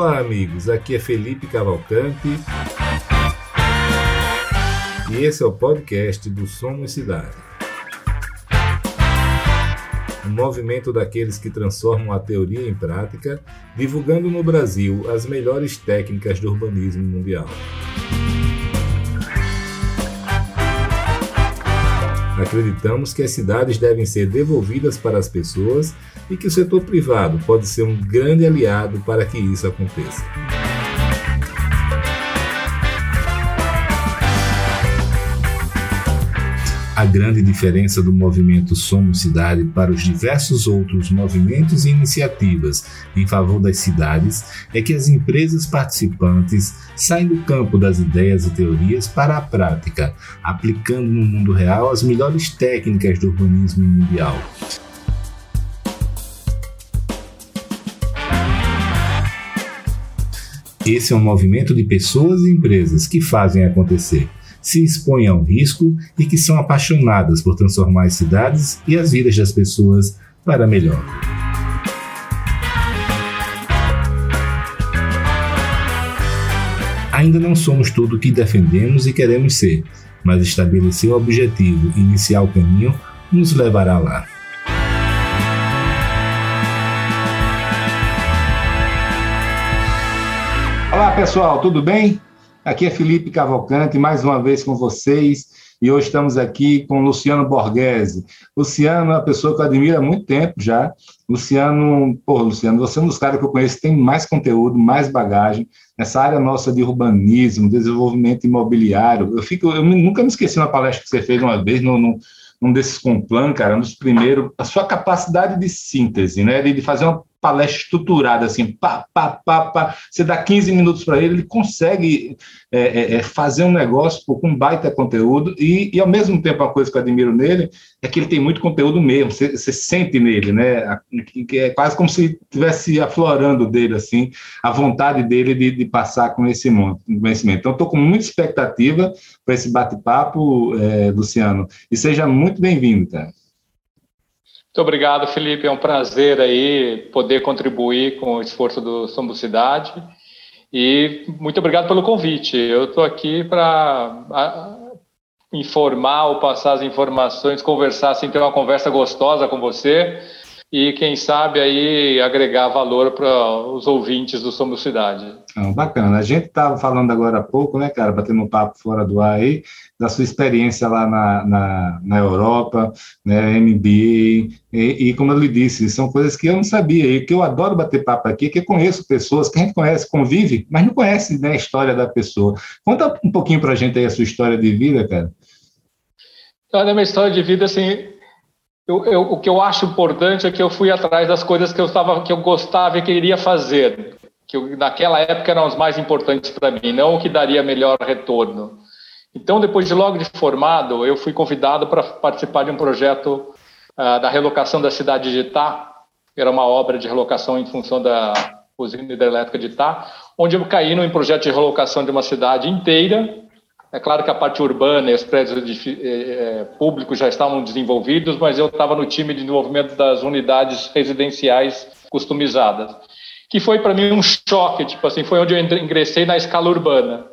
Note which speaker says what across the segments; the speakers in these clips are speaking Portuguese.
Speaker 1: Olá, amigos. Aqui é Felipe Cavalcante. E esse é o podcast do Somos Cidade. Um movimento daqueles que transformam a teoria em prática, divulgando no Brasil as melhores técnicas do urbanismo mundial. Acreditamos que as cidades devem ser devolvidas para as pessoas e que o setor privado pode ser um grande aliado para que isso aconteça. A grande diferença do movimento Somos Cidade para os diversos outros movimentos e iniciativas em favor das cidades é que as empresas participantes saem do campo das ideias e teorias para a prática, aplicando no mundo real as melhores técnicas do urbanismo mundial. Esse é um movimento de pessoas e empresas que fazem acontecer se expõem ao risco e que são apaixonadas por transformar as cidades e as vidas das pessoas para melhor. Ainda não somos tudo o que defendemos e queremos ser, mas estabelecer o objetivo e iniciar o caminho nos levará lá.
Speaker 2: Olá pessoal, tudo bem? Aqui é Felipe Cavalcante, mais uma vez com vocês, e hoje estamos aqui com Luciano Borghese. Luciano é uma pessoa que eu admiro há muito tempo já. Luciano, pô, Luciano, você é um dos caras que eu conheço que tem mais conteúdo, mais bagagem nessa área nossa de urbanismo, desenvolvimento imobiliário. Eu fico, eu nunca me esqueci uma palestra que você fez uma vez no, no num desses Complan, cara, um dos primeiros, a sua capacidade de síntese, né, de, de fazer uma palestra estruturada, assim, pá, pá, pá, pá. Você dá 15 minutos para ele, ele consegue é, é, é, fazer um negócio com um baita conteúdo e, e, ao mesmo tempo, uma coisa que eu admiro nele é que ele tem muito conteúdo mesmo, você, você sente nele, né? É quase como se estivesse aflorando dele, assim, a vontade dele de, de passar conhecimento. Então, estou com muita expectativa para esse bate-papo, é, Luciano, e seja muito bem-vindo, cara.
Speaker 3: Muito obrigado, Felipe. É um prazer aí poder contribuir com o esforço do Somos Cidade. E muito obrigado pelo convite. Eu estou aqui para informar ou passar as informações, conversar, assim, ter uma conversa gostosa com você e, quem sabe, aí agregar valor para os ouvintes do Somos Cidade.
Speaker 2: Ah, bacana. A gente estava falando agora há pouco, né, cara, batendo um papo fora do ar aí, da sua experiência lá na, na, na Europa, né, MBA, e, e, como eu lhe disse, são coisas que eu não sabia, e que eu adoro bater papo aqui, que eu conheço pessoas que a gente conhece, convive, mas não conhece né, a história da pessoa. Conta um pouquinho para a gente aí a sua história de vida, cara.
Speaker 3: Olha, minha história de vida, assim, eu, eu, o que eu acho importante é que eu fui atrás das coisas que eu, estava, que eu gostava e queria fazer, que eu, naquela época eram as mais importantes para mim, não o que daria melhor retorno. Então, depois de logo de formado, eu fui convidado para participar de um projeto uh, da relocação da cidade de Itá, era uma obra de relocação em função da usina hidrelétrica de Itá, onde eu caí num projeto de relocação de uma cidade inteira, é claro que a parte urbana e os prédios é, públicos já estavam desenvolvidos, mas eu estava no time de desenvolvimento das unidades residenciais customizadas, que foi para mim um choque, tipo assim, foi onde eu ingressei na escala urbana.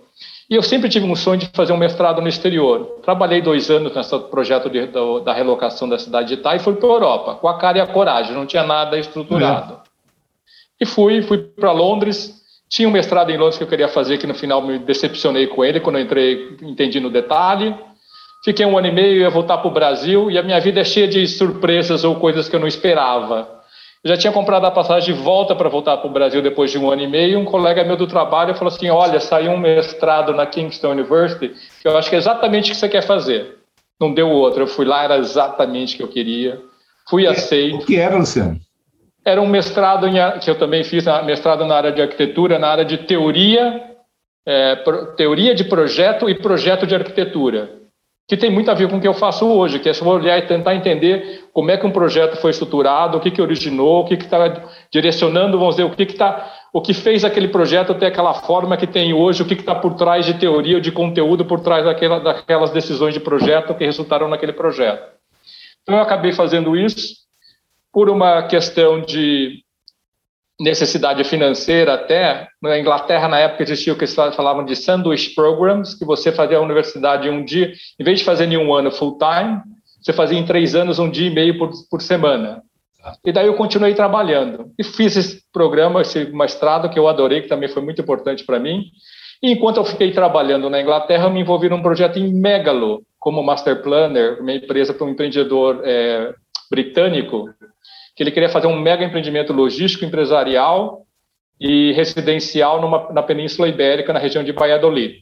Speaker 3: E eu sempre tive um sonho de fazer um mestrado no exterior. Trabalhei dois anos nesse projeto de, da, da, relocação da cidade de Itá e fui para a Europa, com a cara e a coragem, não tinha nada estruturado. É. E fui, fui para Londres, tinha um mestrado em Londres que eu queria fazer, que no final me decepcionei com ele, quando eu entrei, entendi no detalhe. Fiquei um ano e meio, ia voltar para o Brasil, e a minha vida é cheia de surpresas ou coisas que eu não esperava. Eu já tinha comprado a passagem de volta para voltar para o Brasil depois de um ano e meio. Um colega meu do trabalho falou assim: Olha, saiu um mestrado na Kingston University, que eu acho que é exatamente o que você quer fazer. Não deu outro. Eu fui lá, era exatamente o que eu queria. Fui aceito.
Speaker 2: O que era, Luciano?
Speaker 3: Era um mestrado em, que eu também fiz, mestrado na área de arquitetura, na área de teoria, é, teoria de projeto e projeto de arquitetura, que tem muito a ver com o que eu faço hoje, que é olhar e tentar entender como é que um projeto foi estruturado, o que, que originou, o que está direcionando, vamos dizer, o que, que tá, o que fez aquele projeto ter aquela forma que tem hoje, o que está por trás de teoria ou de conteúdo por trás daquela, daquelas decisões de projeto que resultaram naquele projeto. Então eu acabei fazendo isso por uma questão de necessidade financeira até, na Inglaterra na época existia o que eles falavam de sandwich programs, que você fazia a universidade um dia, em vez de fazer em um ano full time, você fazia em três anos um dia e meio por, por semana. E daí eu continuei trabalhando. E fiz esse programa, esse mestrado, que eu adorei, que também foi muito importante para mim. E enquanto eu fiquei trabalhando na Inglaterra, eu me envolvi num projeto em Megalo, como Master Planner, uma empresa para um empreendedor é, britânico, que ele queria fazer um mega empreendimento logístico, empresarial e residencial numa, na Península Ibérica, na região de Valladolid.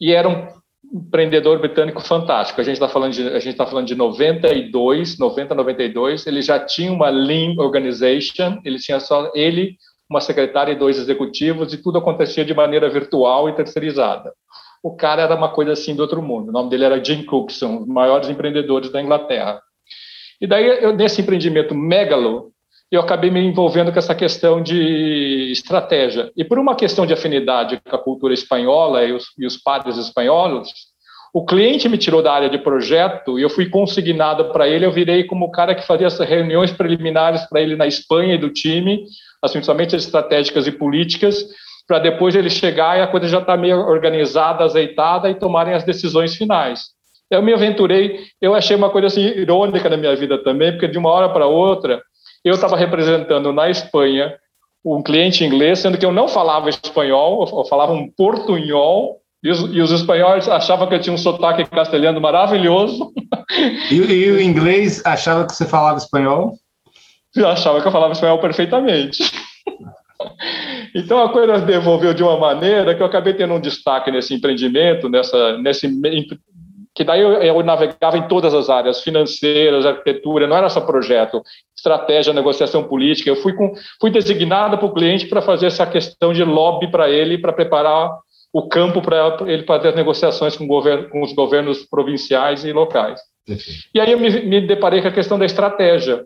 Speaker 3: E era um empreendedor britânico fantástico. A gente está falando de está falando de 92, 90, 92. Ele já tinha uma lean organization. Ele tinha só ele, uma secretária e dois executivos e tudo acontecia de maneira virtual e terceirizada. O cara era uma coisa assim do outro mundo. O nome dele era Jim Cookson, um dos maiores empreendedores da Inglaterra. E daí, eu, nesse empreendimento megalo, eu acabei me envolvendo com essa questão de estratégia. E por uma questão de afinidade com a cultura espanhola e os, e os padres espanhóis, o cliente me tirou da área de projeto e eu fui consignado para ele. Eu virei como o cara que fazia essas reuniões preliminares para ele na Espanha e do time, assim, somente estratégicas e políticas, para depois ele chegar e a coisa já está meio organizada, azeitada e tomarem as decisões finais. Eu me aventurei, eu achei uma coisa assim irônica na minha vida também, porque de uma hora para outra eu estava representando na Espanha um cliente inglês, sendo que eu não falava espanhol, eu falava um portunhol, e os, e os espanhóis achavam que eu tinha um sotaque castelhano maravilhoso.
Speaker 2: E, e o inglês achava que você falava espanhol?
Speaker 3: Eu achava que eu falava espanhol perfeitamente. Então a coisa devolveu de uma maneira que eu acabei tendo um destaque nesse empreendimento, nessa, nesse que daí eu, eu, navegava em todas as áreas, financeiras, arquitetura, não era só projeto, estratégia, negociação política. Eu fui, com, fui designado para o cliente para fazer essa questão de lobby para ele, para preparar o campo para ele fazer as negociações com, governo, com, os governos provinciais e locais. E aí eu me, me, deparei com a questão da estratégia.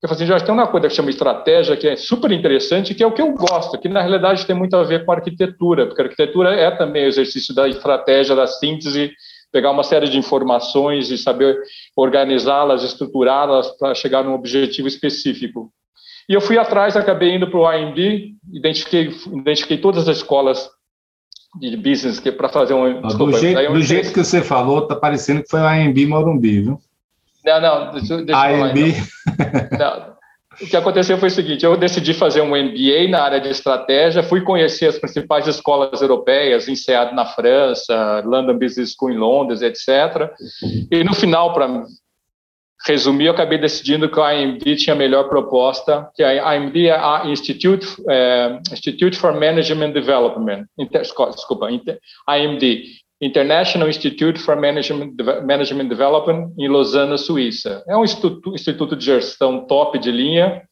Speaker 3: Eu falei assim, já tem uma coisa que chama estratégia, que é super interessante, que é o que eu gosto, que na realidade tem muito a ver com arquitetura, porque a arquitetura é também o exercício da estratégia, da síntese pegar uma série de informações e saber organizá-las, estruturá-las para chegar num objetivo específico. E eu fui atrás, acabei indo para o IMB, identifiquei, identifiquei todas as escolas de business que para fazer um.
Speaker 2: Desculpa, do jeito, do jeito que você falou, tá parecendo que foi o IMB Morumbi, viu?
Speaker 3: Não, não, deixa, deixa
Speaker 2: IMB.
Speaker 3: eu falar. Não. O que aconteceu foi o seguinte: eu decidi fazer um MBA na área de estratégia, fui conhecer as principais escolas europeias, INSEAD na França, London Business School em Londres, etc. E no final, para resumir, eu acabei decidindo que a IMD tinha a melhor proposta, que a IMD é a Institute, é, Institute for Management Development, desculpa, IMD, International Institute for Management, Management Development, em Lausanne, Suíça. É um instituto, instituto de gestão top de linha.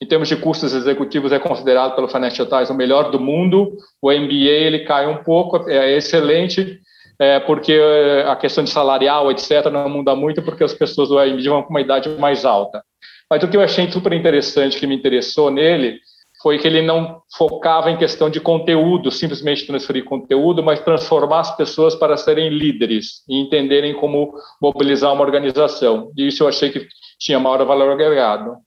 Speaker 3: Em termos de custos executivos, é considerado pelo Financial Times o melhor do mundo. O MBA ele cai um pouco, é excelente, é, porque a questão de salarial, etc., não muda muito, porque as pessoas do MBA vão com uma idade mais alta. Mas o que eu achei super interessante, que me interessou nele, foi que ele não focava em questão de conteúdo, simplesmente transferir conteúdo, mas transformar as pessoas para serem líderes e entenderem como mobilizar uma organização. E isso eu achei que tinha maior valor agregado.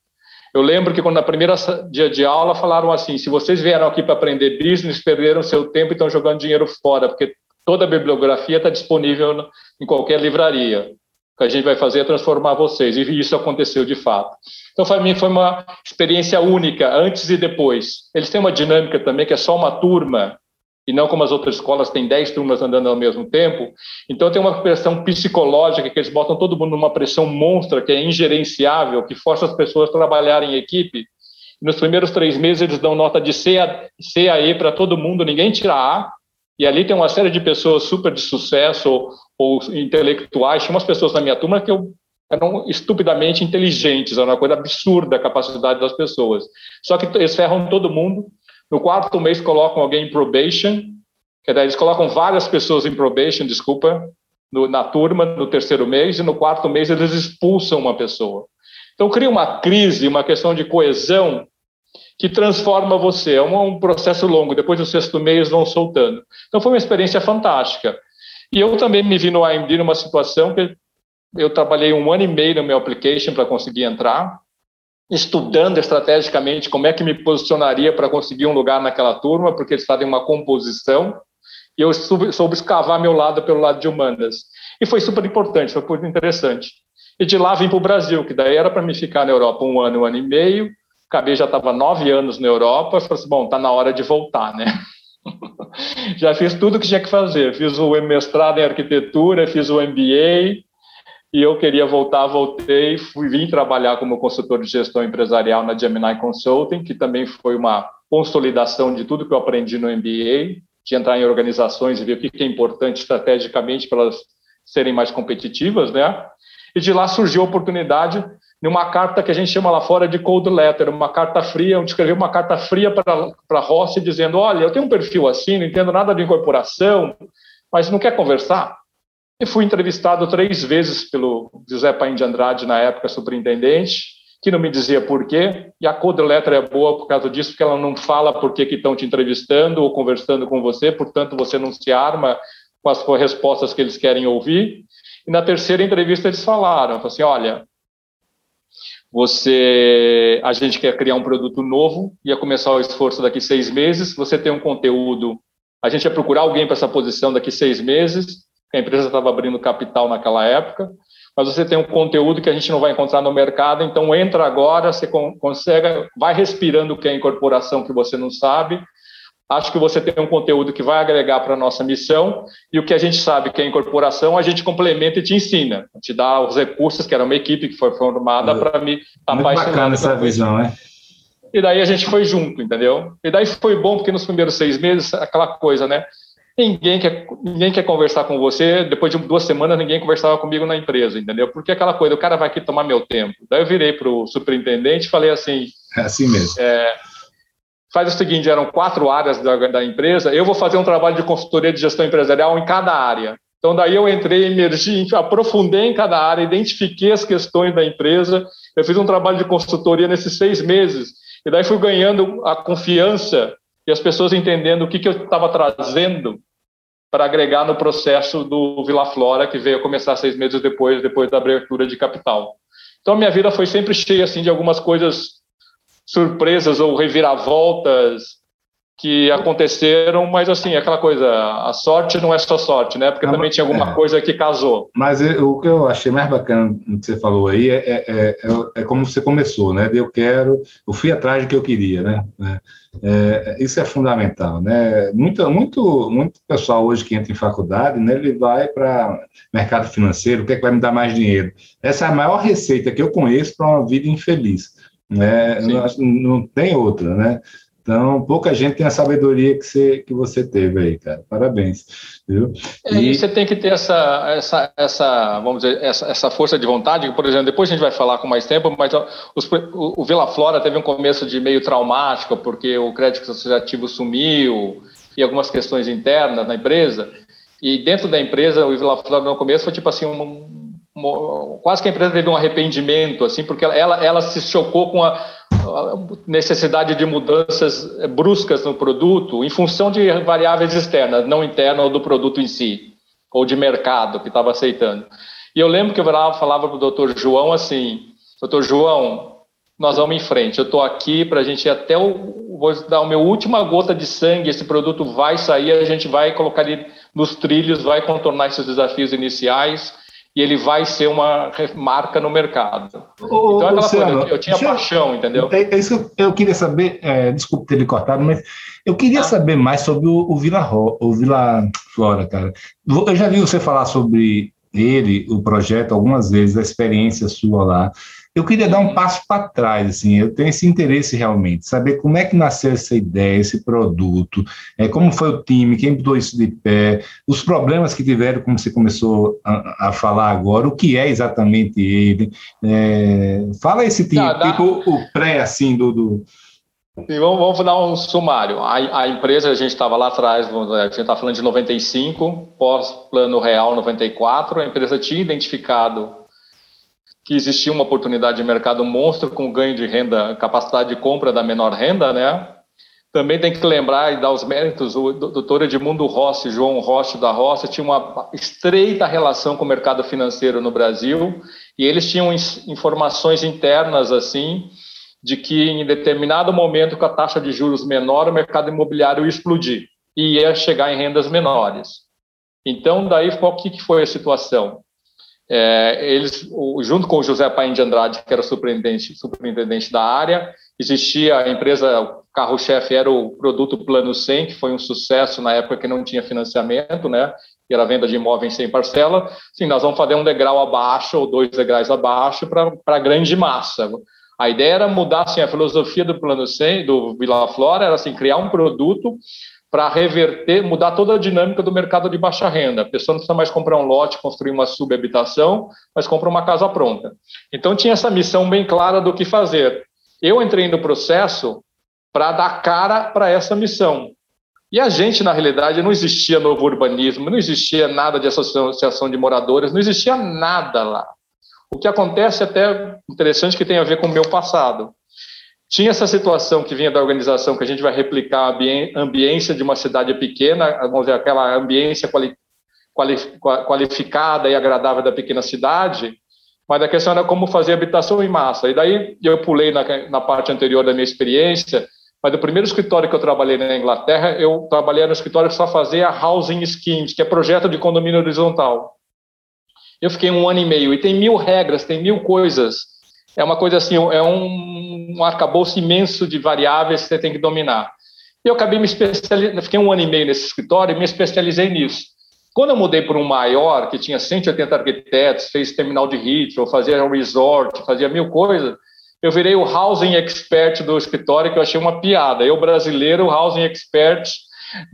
Speaker 3: Eu lembro que quando na primeira dia de aula falaram assim: se vocês vieram aqui para aprender business, perderam seu tempo e estão jogando dinheiro fora, porque toda a bibliografia está disponível em qualquer livraria que a gente vai fazer é transformar vocês. E isso aconteceu de fato. Então, para mim, foi uma experiência única, antes e depois. Eles têm uma dinâmica também, que é só uma turma, e não como as outras escolas, tem 10 turmas andando ao mesmo tempo. Então, tem uma pressão psicológica, que eles botam todo mundo numa pressão monstra, que é ingerenciável, que força as pessoas a trabalharem em equipe. Nos primeiros três meses, eles dão nota de C a, C a E para todo mundo, ninguém tira A. E ali tem uma série de pessoas super de sucesso ou, ou intelectuais. Tinha umas pessoas na minha turma que eu, eram estupidamente inteligentes, era uma coisa absurda a capacidade das pessoas. Só que eles ferram todo mundo. No quarto mês colocam alguém em probation, que daí eles colocam várias pessoas em probation, desculpa, no, na turma no terceiro mês, e no quarto mês eles expulsam uma pessoa. Então cria uma crise, uma questão de coesão que transforma você. É um, um, processo longo, depois do sexto mês vão soltando. Então foi uma experiência fantástica. E eu também me vi no AMD numa situação que eu trabalhei um ano e meio no meu application para conseguir entrar. estudando estrategicamente como é que me posicionaria para conseguir um lugar naquela turma, porque eles fazem uma composição, e eu soube, soube escavar meu lado pelo lado de humanas. E foi super importante, foi muito interessante. E de lá vim para o Brasil, que daí era para me ficar na Europa um ano, um ano e meio, acabei já estava nove anos na Europa, falei assim, bom, está na hora de voltar, né? já fiz tudo que tinha que fazer, fiz o mestrado em arquitetura, fiz o MBA, e eu queria voltar, voltei, fui vim trabalhar como consultor de gestão empresarial na Gemini Consulting, que também foi uma consolidação de tudo que eu aprendi no MBA, de entrar em organizações e ver o que é importante estrategicamente para elas serem mais competitivas, né? E de lá surgiu a oportunidade de uma carta que a gente chama lá fora de cold letter, uma carta fria, onde escreveu uma carta fria para a Rossi dizendo, olha, eu tenho um perfil assim, não entendo nada de incorporação, mas não quer conversar? E fui entrevistado três vezes pelo José Paim de Andrade, na época superintendente, que não me dizia por quê, e a code letra é boa por causa disso, porque ela não fala por que estão te entrevistando ou conversando com você, portanto você não se arma com as respostas que eles querem ouvir. E na terceira entrevista eles falaram, assim, olha, você, a gente quer criar um produto novo, ia começar o esforço daqui seis meses, você tem um conteúdo, a gente ia procurar alguém para essa posição daqui seis meses, a empresa estava abrindo capital naquela época, mas você tem um conteúdo que a gente não vai encontrar no mercado, então entra agora, você consegue, vai respirando o que é incorporação que você não sabe. Acho que você tem um conteúdo que vai agregar para a nossa missão, e o que a gente sabe que é incorporação, a gente complementa e te ensina, te dá os recursos, que era uma equipe que foi formada para me
Speaker 2: apaixonar. Muito bacana essa visão, né?
Speaker 3: E daí a gente foi junto, entendeu? E daí foi bom, porque nos primeiros seis meses, aquela coisa, né? Ninguém quer, ninguém quer conversar com você. Depois de duas semanas, ninguém conversava comigo na empresa, entendeu? Porque aquela coisa, o cara vai aqui tomar meu tempo. Daí eu virei para o superintendente e falei assim:
Speaker 2: É assim mesmo. É,
Speaker 3: faz o seguinte: eram quatro áreas da, da, empresa, eu vou fazer um trabalho de consultoria de gestão empresarial em cada área. Então, daí eu entrei, emergi, aprofundei em cada área, identifiquei as questões da empresa. Eu fiz um trabalho de consultoria nesses seis meses. E daí fui ganhando a confiança e as pessoas entendendo o que, que eu estava trazendo para agregar no processo do Vila Flora, que veio começar seis meses depois, depois da abertura de capital. Então, minha vida foi sempre cheia assim de algumas coisas surpresas ou reviravoltas que aconteceram, mas assim, aquela coisa, a sorte não é só sorte, né? Porque não, também tinha alguma é. coisa que casou.
Speaker 2: Mas eu, o que eu achei mais bacana no que você falou aí é, é, é, é, como você começou, né? Eu quero, eu fui atrás do que eu queria, né? É, isso é fundamental, né? Muito, muito, muito pessoal hoje que entra em faculdade, né? Ele vai para mercado financeiro, o que é que vai me dar mais dinheiro? Essa é a maior receita que eu conheço para uma vida infeliz, né? Não, não tem outra, né? Então, pouca gente tem a sabedoria que você, que você teve aí, cara. Parabéns. Viu?
Speaker 3: É, e... você tem que ter essa, essa, essa vamos dizer, essa, essa força de vontade. Por exemplo, depois a gente vai falar com mais tempo, mas os, o, o Vila Flora teve um começo de meio traumático, porque o crédito associativo sumiu e algumas questões internas na empresa. E dentro da empresa, o Vila Flora no começo foi tipo assim, um, um, quase que a empresa teve um arrependimento, assim, porque ela, ela se chocou com a necessidade de mudanças bruscas no produto em função de variáveis externas, não internas ou do produto em si, ou de mercado que estava aceitando. E eu lembro que eu falava para o doutor João assim, doutor João, nós vamos em frente, eu estou aqui para a gente ir até o, vou dar a minha última gota de sangue, esse produto vai sair, a gente vai colocar ele nos trilhos, vai contornar esses desafios iniciais, e ele vai ser uma marca no mercado. Ô, então, é aquela Luciano, coisa, eu tinha paixão, entendeu?
Speaker 2: É, é, isso que eu queria saber, é, desculpe ter lhe cortado, mas eu queria ah. saber mais sobre o, o Vila Ro, o Vila Flora, cara. Eu já vi você falar sobre ele, o projeto, algumas vezes, a experiência sua lá. Eu queria dar um passo para trás, assim, eu tenho esse interesse realmente, saber como é que nasceu essa ideia, esse produto, é, como foi o time, quem botou isso de pé, os problemas que tiveram, como você começou a, a falar agora, o que é exatamente ele. É, fala esse tipo, tipo o pré, assim, do... do...
Speaker 3: Vamos, vamos, dar um sumário. A, a empresa, a gente estava lá atrás, a gente está falando de 95, pós-plano real 94, a empresa tinha identificado que existia uma oportunidade de mercado monstro com ganho de renda, capacidade de compra da menor renda, né? Também tem que lembrar e dar os méritos, o doutor Edmundo Rossi, João Rossi da Rossi, tinha uma estreita relação com o mercado financeiro no Brasil e eles tinham informações internas assim de que em determinado momento, com a taxa de juros menor, o mercado imobiliário ia explodir e ia chegar em rendas menores. Então, daí, qual que foi a situação? É, eles, junto com o José Paim de Andrade, que era superintendente, superintendente da área, existia a empresa, carro-chefe era o produto Plano 100, que foi um sucesso na época que não tinha financiamento, né? Que era venda de imóveis sem parcela. Sim, nós vamos fazer um degrau abaixo ou dois degraus abaixo para a grande massa. A ideia era mudar assim, a filosofia do Plano 100, do Vila Flora, era assim, criar um produto para reverter, mudar toda a dinâmica do mercado de baixa renda. A pessoa não precisa mais comprar um lote, construir uma subhabitação, mas compra uma casa pronta. Então tinha essa missão bem clara do que fazer. Eu entrei no processo para dar cara para essa missão. E a gente, na realidade, não existia novo urbanismo, não existia nada de associação de moradores, não existia nada lá. O que acontece é até interessante que tem a ver com o meu passado. Tinha essa situação que vinha da organização que a gente vai replicar a ambiência de uma cidade pequena, vamos dizer, aquela ambiência quali, quali, qualificada e agradável da pequena cidade, mas a questão era como fazer habitação em massa. E daí eu pulei na, na parte anterior da minha experiência, mas o primeiro escritório que eu trabalhei na Inglaterra, eu trabalhei no escritório que só fazia housing schemes, que é projeto de condomínio horizontal. Eu fiquei um ano e meio, e tem mil regras, tem mil coisas é uma coisa assim, é um, um arcabouço imenso de variáveis que você tem que dominar. Eu acabei me especializando, fiquei um ano e meio nesse escritório e me especializei nisso. Quando eu mudei para um maior, que tinha 180 arquitetos, fez terminal de Heathrow, fazia um resort, fazia mil coisas, eu virei o housing expert do escritório, que eu achei uma piada. Eu, brasileiro, housing expert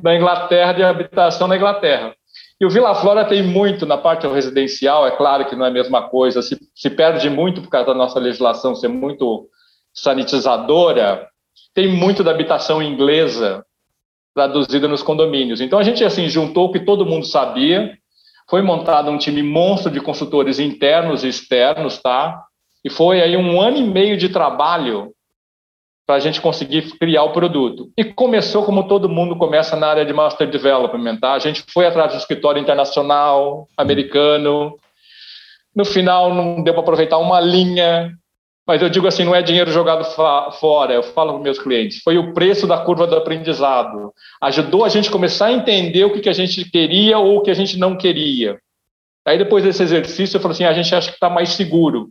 Speaker 3: da Inglaterra, de habitação na Inglaterra. E o Vila Flora tem muito na parte residencial, é claro que não é a mesma coisa, se, se perde muito por causa da nossa legislação ser muito sanitizadora, tem muito da habitação inglesa traduzida nos condomínios. Então a gente assim juntou o que todo mundo sabia, foi montado um time monstro de consultores internos e externos, tá? E foi aí um ano e meio de trabalho para a gente conseguir criar o produto. E começou como todo mundo começa na área de Master Development, tá? A gente foi atrás do escritório internacional, americano. No final, não deu para aproveitar uma linha, mas eu digo assim, não é dinheiro jogado fora, eu falo para meus clientes, foi o preço da curva do aprendizado. Ajudou a gente começar a entender o que, que a gente queria ou o que a gente não queria. Aí depois desse exercício, eu falei assim, a gente acha que está mais seguro.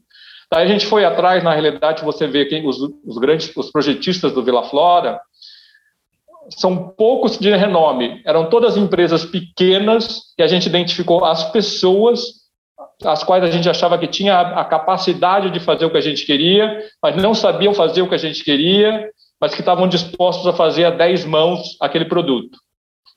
Speaker 3: Daí a gente foi atrás, na realidade, você vê que os, os grandes, os projetistas do Vila Flora são poucos de renome, eram todas empresas pequenas e a gente identificou as pessoas as quais a gente achava que tinha a capacidade de fazer o que a gente queria, mas não sabiam fazer o que a gente queria, mas que estavam dispostos a fazer a 10 mãos aquele produto.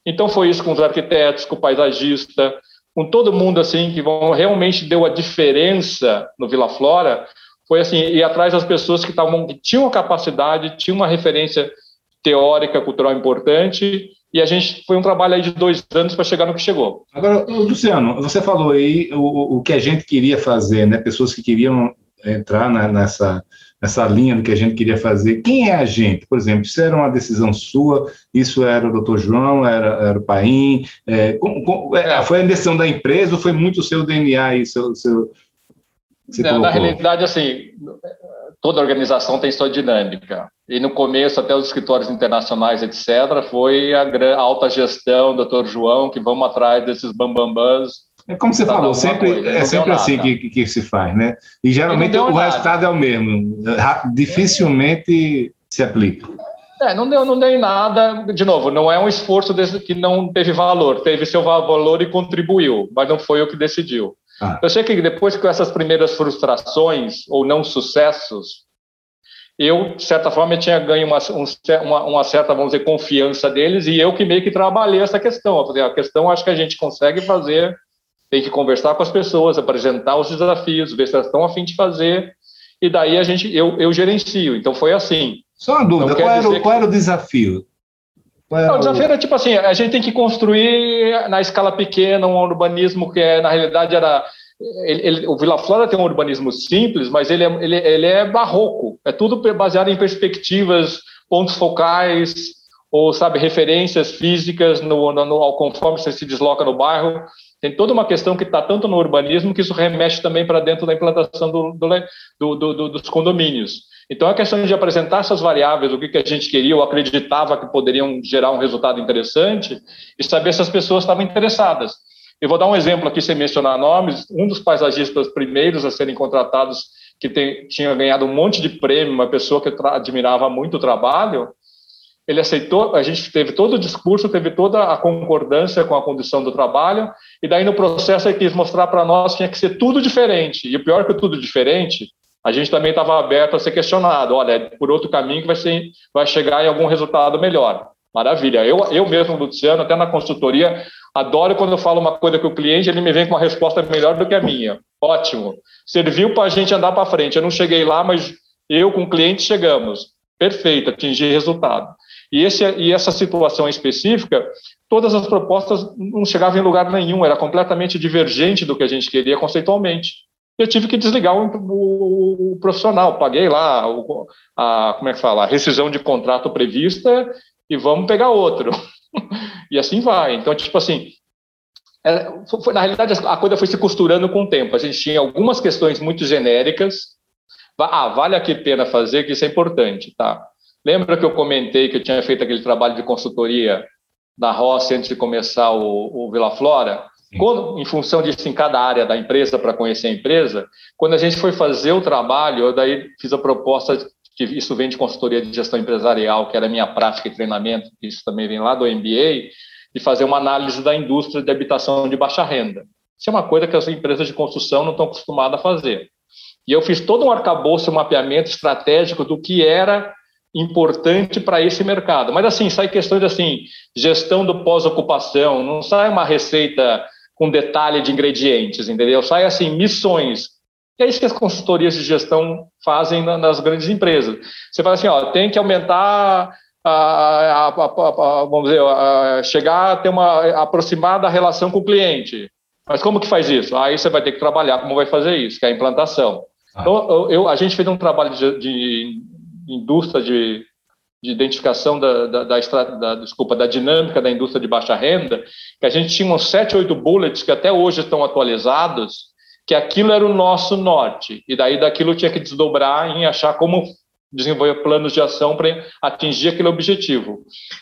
Speaker 3: Então foi isso com os arquitetos, com o paisagista, com todo mundo assim que vão, realmente deu a diferença no Vila Flora foi assim ir atrás das pessoas que estavam que tinham a capacidade, tinham uma referência teórica, cultural importante e a gente foi um trabalho aí de dois anos para chegar no que chegou.
Speaker 2: Agora, Luciano, você falou aí o, o que a gente queria fazer, né? Pessoas que queriam entrar na, nessa nessa linha do que a gente queria fazer. Quem é a gente? Por exemplo, isso era uma decisão sua, isso era o doutor João, era, era o Paim, é, com, com, é, foi a decisão da empresa ou foi muito o seu DNA e seu... seu
Speaker 3: Não, na realidade, assim, toda organização tem sua dinâmica. E no começo, até os escritórios internacionais, etc., foi a alta gestão, doutor João, que vamos atrás desses bambambãs
Speaker 2: é como você falou, sempre, coisa, é sempre assim que, que, se faz, né? E geralmente o nada. resultado é o mesmo. Dificilmente se aplica.
Speaker 3: É, não deu, não deu nada. De novo, não é um esforço desse, que não teve valor. Teve seu valor e contribuiu, mas não foi o que decidiu. Ah. Eu sei que depois com essas primeiras frustrações ou não sucessos, eu, de certa forma, eu tinha ganho uma, uma, uma, certa, vamos dizer, confiança deles e eu que meio que trabalhei essa questão. A questão acho que a gente consegue fazer tem que conversar com as pessoas, apresentar os desafios, ver se elas estão a fim de fazer, e daí a gente, eu, eu gerencio. Então foi assim.
Speaker 2: Só uma dúvida, qual era, o, qual era o desafio?
Speaker 3: Era Não, o desafio era tipo assim, a gente tem que construir na escala pequena um urbanismo que é, na realidade era ele, ele, o Vila Flora tem um urbanismo simples, mas ele é, ele, ele é barroco. É tudo baseado em perspectivas, pontos focais, ou sabe referências físicas no, no, no conforme você se desloca no bairro. Tem toda uma questão que está tanto no urbanismo que isso remete também para dentro da implantação do, do, do, dos condomínios. Então, a questão de apresentar essas variáveis, o que, que a gente queria ou acreditava que poderiam gerar um resultado interessante, e saber se as pessoas estavam interessadas. Eu vou dar um exemplo aqui, sem mencionar nomes. Um dos paisagistas primeiros a serem contratados, que tem, tinha ganhado um monte de prêmio, uma pessoa que admirava muito o trabalho, ele aceitou, a gente teve todo o discurso, teve toda a concordância com a condição do trabalho, e daí no processo ele quis mostrar para nós que tinha que ser tudo diferente. E o pior que tudo diferente, a gente também estava aberto a ser questionado. Olha, é por outro caminho que vai, ser, vai chegar em algum resultado melhor. Maravilha. Eu, eu mesmo, Luciano, até na consultoria, adoro quando eu falo uma coisa com o cliente, ele me vem com uma resposta melhor do que a minha. Ótimo. Serviu para a gente andar para frente. Eu não cheguei lá, mas eu com o cliente chegamos. Perfeito, atingir resultado. E, esse, e essa situação específica, todas as propostas não chegavam em lugar nenhum, era completamente divergente do que a gente queria conceitualmente. Eu tive que desligar o, o, o profissional, paguei lá o, a, como é que fala, a rescisão de contrato prevista e vamos pegar outro. e assim vai. Então, tipo assim, é, foi, na realidade a coisa foi se costurando com o tempo. A gente tinha algumas questões muito genéricas. Ah, vale a pena fazer, que isso é importante, tá? Lembra que eu comentei que eu tinha feito aquele trabalho de consultoria na Rossi antes de começar o, o Vila Flora? Quando, em função disso, em cada área da empresa, para conhecer a empresa, quando a gente foi fazer o trabalho, eu daí fiz a proposta, que isso vem de consultoria de gestão empresarial, que era a minha prática e treinamento, isso também vem lá do MBA, de fazer uma análise da indústria de habitação de baixa renda. Isso é uma coisa que as empresas de construção não estão acostumadas a fazer. E eu fiz todo um arcabouço, um mapeamento estratégico do que era importante para esse mercado. Mas assim, sai questões assim, gestão do pós-ocupação, não sai uma receita com detalhe de ingredientes, entendeu? Sai assim, missões. E é isso que as consultorias de gestão fazem nas grandes empresas. Você fala assim, ó, tem que aumentar a, a, a, vamos dizer, chegar a ter uma aproximada relação com o cliente. Mas como que faz isso? Aí você vai ter que trabalhar como vai fazer isso, que é a implantação. Ah. Então, eu, a gente fez um trabalho de, de indústria de, de identificação da, da, da, da, desculpa, da dinâmica da indústria de baixa renda, que a gente tinha uns sete, oito bullets que até hoje estão atualizados, que aquilo era o nosso norte, e daí daquilo tinha que desdobrar em achar como desenvolver planos de ação para atingir aquele objetivo.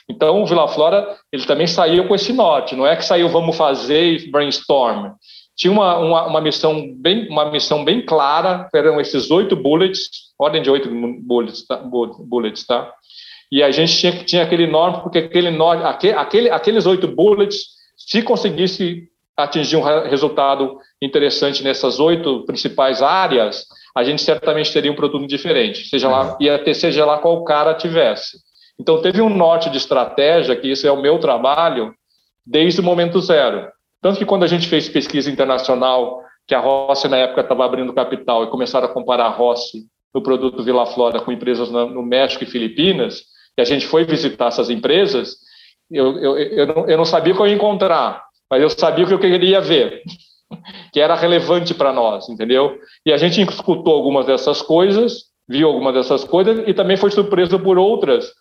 Speaker 3: Então, o Vila Flora, ele também saiu com esse norte, não é que saiu vamos fazer e brainstorm, tinha uma, uma, uma, missão bem, uma missão bem clara, eram esses oito bullets, ordem de oito bullets, tá? bullets, tá? E a gente tinha, tinha aquele norte, porque aquele norte, aquele, aqueles oito bullets, se conseguisse atingir um resultado interessante nessas oito principais áreas, a gente certamente teria um produto diferente, seja lá, ia ter, seja lá qual cara tivesse. Então, teve um norte de estratégia, que isso é o meu trabalho, desde o momento zero. Tanto que quando a gente fez pesquisa internacional, que a Rossi na época estava abrindo capital e começaram a comparar a Rossi no produto Vila Flora com empresas no México e Filipinas, e a gente foi visitar essas empresas, eu, eu, eu, não, eu não sabia o que eu ia encontrar, mas eu sabia o que eu queria ver, que era relevante para nós, entendeu? E a gente escutou algumas dessas coisas, viu algumas dessas coisas e também foi surpreso por outras,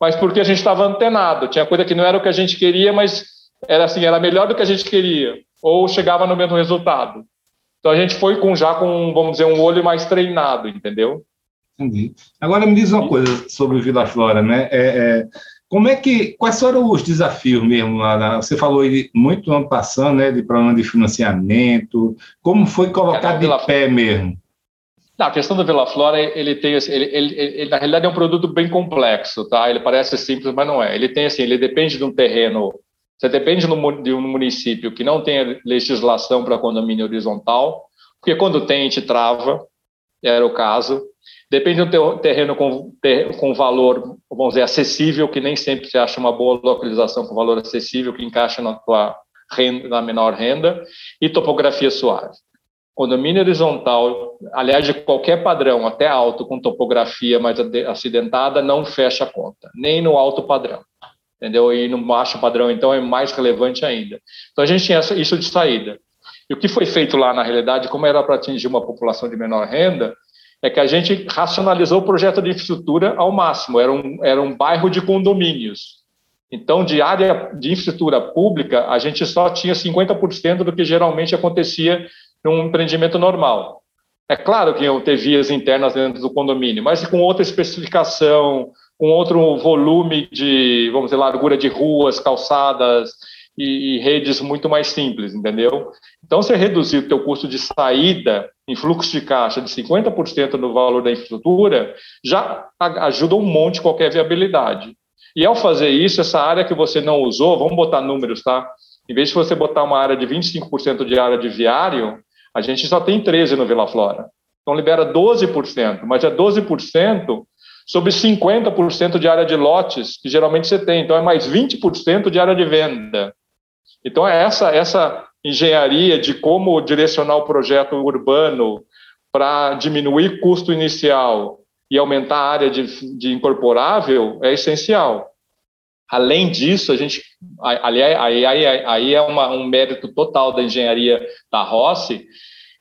Speaker 3: mas porque a gente estava antenado, tinha coisa que não era o que a gente queria, mas era assim, era melhor do que a gente queria, ou chegava no mesmo resultado. Então a gente foi com já com, vamos dizer, um olho mais treinado, entendeu?
Speaker 2: Entendi. Agora me diz uma coisa sobre Vila Flora, né? É, é, como é que, quais foram os desafios mesmo lá? Na, você falou muito ano passando, né, de problema de financiamento. Como foi colocar é, de Vila... pé mesmo?
Speaker 3: Não, a questão da Vila Flora, ele tem, ele, ele, ele, na realidade é um produto bem complexo, tá? Ele parece simples, mas não é. Ele tem assim, ele depende de um terreno você depende de um município que não tenha legislação para condomínio horizontal, porque quando tem, te trava, era o caso. Depende de um terreno com, com valor, vamos dizer, acessível, que nem sempre você acha uma boa localização com valor acessível, que encaixa na tua renda, na menor renda, e topografia suave. Condomínio horizontal, aliás, de qualquer padrão, até alto, com topografia mais acidentada, não fecha a conta, nem no alto padrão entendeu? E no baixo padrão, então, é mais relevante ainda. Então, a gente tinha isso de saída. E o que foi feito lá, na realidade, como era para atingir uma população de menor renda, é que a gente racionalizou o projeto de infraestrutura ao máximo. Era um, era um bairro de condomínios. Então, de área de infraestrutura pública, a gente só tinha 50% do que geralmente acontecia num empreendimento normal. É claro que iam ter vias internas dentro do condomínio, mas com outra especificação, com outro volume de, vamos dizer, largura de ruas, calçadas e, e redes muito mais simples, entendeu? Então, você reduzir o teu custo de saída em fluxo de caixa de 50% no valor da infraestrutura, já ajuda um monte qualquer viabilidade. E ao fazer isso, essa área que você não usou, vamos botar números, tá? Em vez de você botar uma área de 25% de área de viário, a gente só tem 13 no Vila Flora. Então libera 12%, mas é 12% sobre 50% de área de lotes que geralmente você tem. Então é mais 20% de área de venda. Então é essa essa engenharia de como direcionar o projeto urbano para diminuir custo inicial e aumentar a área de, de incorporável é essencial. Além disso, a gente ali aí, aí, aí é uma, um mérito total da engenharia da Rossi.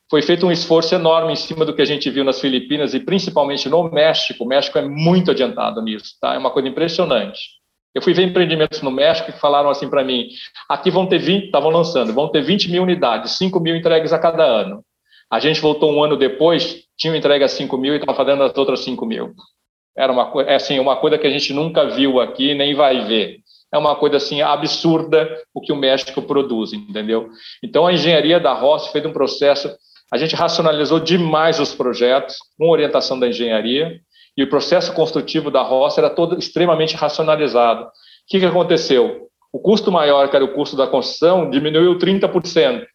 Speaker 3: Foi feito um esforço enorme em cima do que a gente viu nas Filipinas e principalmente no México. O México é muito adiantado nisso, tá? É uma coisa impressionante. Eu fui ver empreendimentos no México que falaram assim para mim: aqui vão ter 20, estavam lançando, vão ter 20 mil unidades, 5 mil entregues a cada ano. A gente voltou um ano depois, tinha entregue a 5 mil e estava fazendo as outras 5 mil. Era uma, é assim, uma coisa que a gente nunca viu aqui, nem vai ver. É uma coisa assim absurda o que o México produz, entendeu? Então a engenharia da Ross fez um processo, a gente racionalizou demais os projetos com orientação da engenharia e o processo construtivo da Ross era todo extremamente racionalizado. O que, que aconteceu? O custo maior, que era o custo da construção, diminuiu 30%.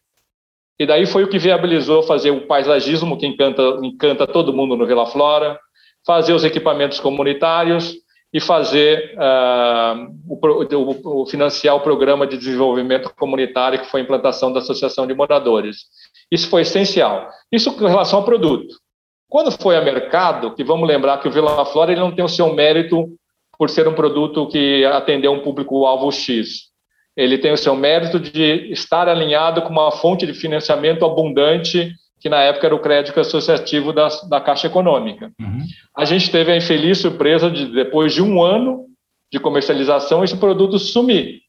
Speaker 3: E daí foi o que viabilizou fazer o paisagismo que encanta, encanta todo mundo no Vila Flora, fazer os equipamentos comunitários e fazer uh, o, o, financiar o programa de desenvolvimento comunitário que foi a implantação da Associação de Moradores. Isso foi essencial. Isso com relação ao produto. Quando foi a mercado, que vamos lembrar que o Vila Flora ele não tem o seu mérito por ser um produto que atendeu um público-alvo X ele tem o seu mérito de estar alinhado com uma fonte de financiamento abundante, que na época era o crédito associativo da, da Caixa Econômica. Uhum. A gente teve a infeliz surpresa de, depois de um ano de comercialização, esse produto sumir.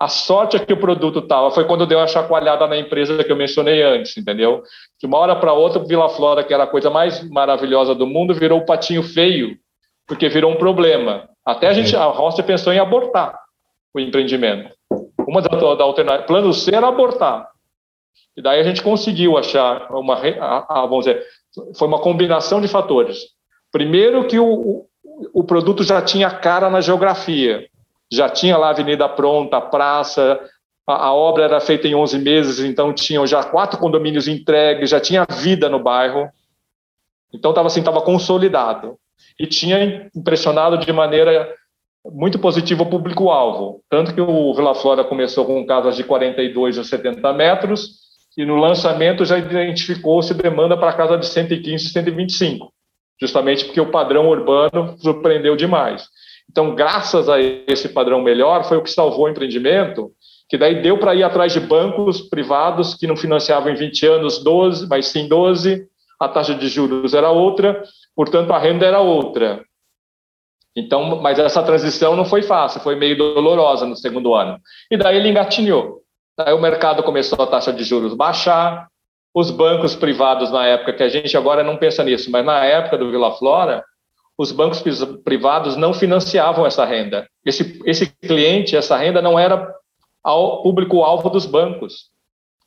Speaker 3: A sorte é que o produto estava, foi quando deu a chacoalhada na empresa que eu mencionei antes, entendeu? De uma hora para outra, Vila Flora, que era a coisa mais maravilhosa do mundo, virou o patinho feio, porque virou um problema. Até a gente, a Roça pensou em abortar o empreendimento. Uma das da alternativas, plano C era abortar. E daí a gente conseguiu achar uma, a, a, vamos dizer, foi uma combinação de fatores. Primeiro que o, o produto já tinha cara na geografia, já tinha lá a avenida pronta, a praça, a, a obra era feita em 11 meses, então tinham já quatro condomínios entregues, já tinha vida no bairro. Então estava assim, estava consolidado e tinha impressionado de maneira muito positivo ao público-alvo. Tanto que o Vila Flora começou com casas de 42 a 70 metros e no lançamento já identificou-se demanda para casa de 115 e 125, justamente porque o padrão urbano surpreendeu demais. Então, graças a esse padrão melhor, foi o que salvou o empreendimento, que daí deu para ir atrás de bancos privados que não financiavam em 20 anos 12, mas sim 12, a taxa de juros era outra, portanto, a renda era outra. Então, mas essa transição não foi fácil, foi meio dolorosa no segundo ano. E daí ele engatinhou. Daí o mercado começou a taxa de juros baixar, os bancos privados na época, que a gente agora não pensa nisso, mas na época do Vila Flora, os bancos privados não financiavam essa renda. Esse, esse cliente, essa renda não era ao público-alvo dos bancos.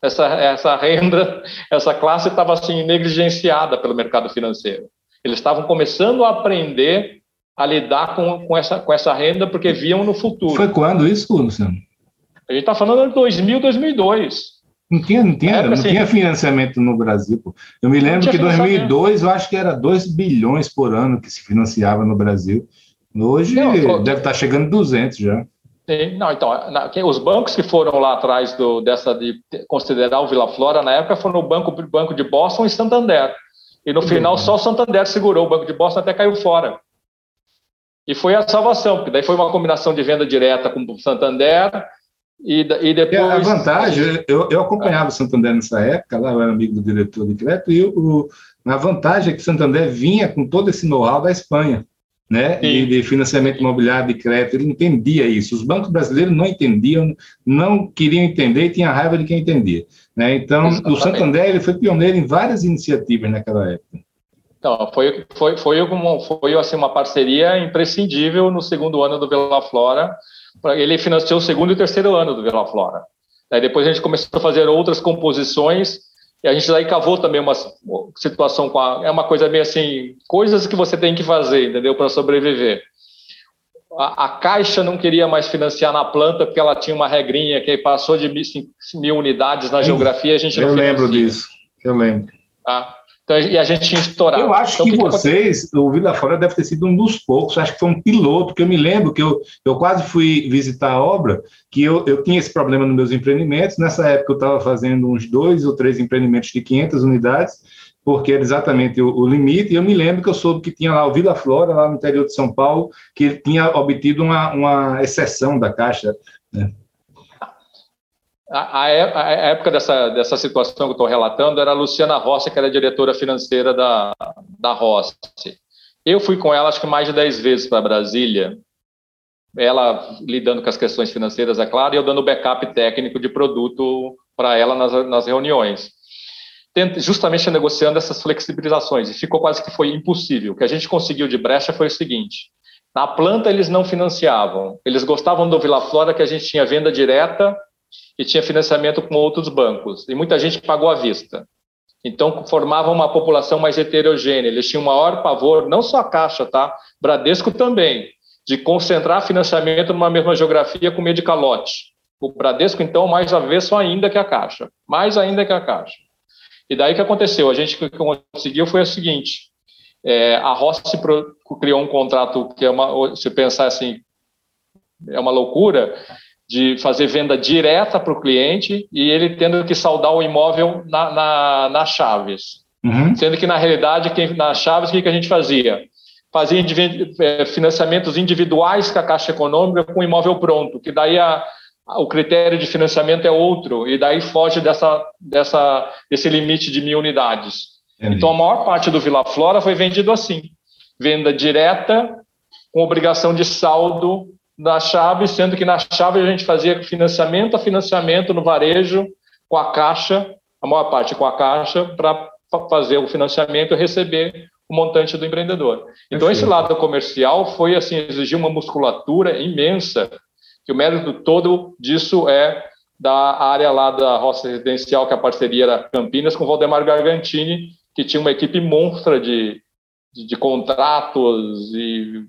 Speaker 3: Essa, essa renda, essa classe estava assim negligenciada pelo mercado financeiro. Eles estavam começando a aprender a lidar com, com, essa, com essa renda porque viam no futuro.
Speaker 2: Foi quando isso, Luciano?
Speaker 3: A gente está falando de 2000, 2002.
Speaker 2: Não tinha, não tinha, não assim, tinha financiamento no Brasil. Pô. Eu me lembro que em 2002 eu acho que era 2 bilhões por ano que se financiava no Brasil. Hoje não, deve estar tá chegando 200 já.
Speaker 3: Não, então, na, os bancos que foram lá atrás do, dessa de considerar o Vila Flora na época foram o Banco, Banco de Boston e Santander. E no final só o Santander segurou, o Banco de Boston até caiu fora. E foi a salvação, porque daí foi uma combinação de venda direta com o Santander e, e depois...
Speaker 2: É, a vantagem, eu, eu acompanhava o Santander nessa época, lá eu era amigo do diretor de crédito, e o, a vantagem é que o Santander vinha com todo esse know-how da Espanha. né, de, de, financiamento imobiliário, de crédito, ele entendia isso. Os bancos brasileiros não entendiam, não queriam entender e tinha raiva de quem entendia. Né? Então, Exatamente. o Santander ele foi pioneiro em várias iniciativas naquela época.
Speaker 3: Então, foi, foi, foi, uma, foi assim, uma parceria imprescindível no segundo ano do Vila Flora. Ele financiou o segundo e o terceiro ano do Vila Flora. Aí depois a gente começou a fazer outras composições e a gente daí cavou também uma situação com a, é uma coisa meio assim, coisas que você tem que fazer, entendeu, para sobreviver. A, a, Caixa não queria mais financiar na planta porque ela tinha uma regrinha que passou de mil, mil unidades na geografia, a gente
Speaker 2: não Eu lembro disso, eu lembro.
Speaker 3: Tá? Então, e a gente tinha estourado.
Speaker 2: Eu acho
Speaker 3: então,
Speaker 2: que, que, vocês, que o Vila Fora deve ter sido um dos poucos, acho que foi um piloto, que eu me lembro que eu, eu quase fui visitar a obra, que eu, eu tinha esse problema nos meus empreendimentos, nessa época eu estava fazendo uns dois ou três empreendimentos de 500 unidades, porque era exatamente o, o, limite, e eu me lembro que eu soube que tinha lá o Vila Flora, lá no interior de São Paulo, que ele tinha obtido uma, uma exceção da Caixa, né?
Speaker 3: A, a, a, época dessa, dessa situação que eu estou relatando era a Luciana Rossi, que era diretora financeira da, da Rossi. Eu fui com ela, acho que mais de 10 vezes para Brasília, ela lidando com as questões financeiras, é claro, e eu dando backup técnico de produto para ela nas, nas reuniões. Justamente negociando essas flexibilizações, e ficou quase que foi impossível. O que a gente conseguiu de brecha foi o seguinte: na planta eles não financiavam, eles gostavam do Vila Flora, que a gente tinha venda direta e tinha financiamento com outros bancos, e muita gente pagou à vista. Então, formava uma população mais heterogênea. Eles tinham maior pavor, não só a Caixa, tá? Bradesco também, de concentrar financiamento numa mesma geografia com meio de calote. O Bradesco, então, mais avesso ainda que a Caixa. Mais ainda que a Caixa. E daí que aconteceu? A gente que conseguiu foi o seguinte: é, a Rossi criou um contrato que é uma, se pensar assim, é uma loucura, de fazer venda direta para o cliente e ele tendo que saldar o imóvel na, na, na Chaves. Uhum. Sendo que, na realidade, quem, na Chaves, o que, que a gente fazia? Fazia é, financiamentos individuais com a Caixa Econômica com o imóvel pronto, que daí a, o critério de financiamento é outro, e daí foge dessa, dessa, desse limite de mil unidades. Entendi. Então, a maior parte do Vila Flora foi vendido assim: venda direta, com obrigação de saldo na chave, sendo que na chave a gente fazia financiamento a financiamento no varejo com a caixa, a maior parte com a caixa, para fazer o financiamento e receber o montante do empreendedor. Então, esse lado comercial foi assim, exigir uma musculatura imensa, que o mérito todo disso é da área lá da roça residencial, que a parceria era Campinas, com o Valdemar Gargantini, que tinha uma equipe monstra de, de, de contratos e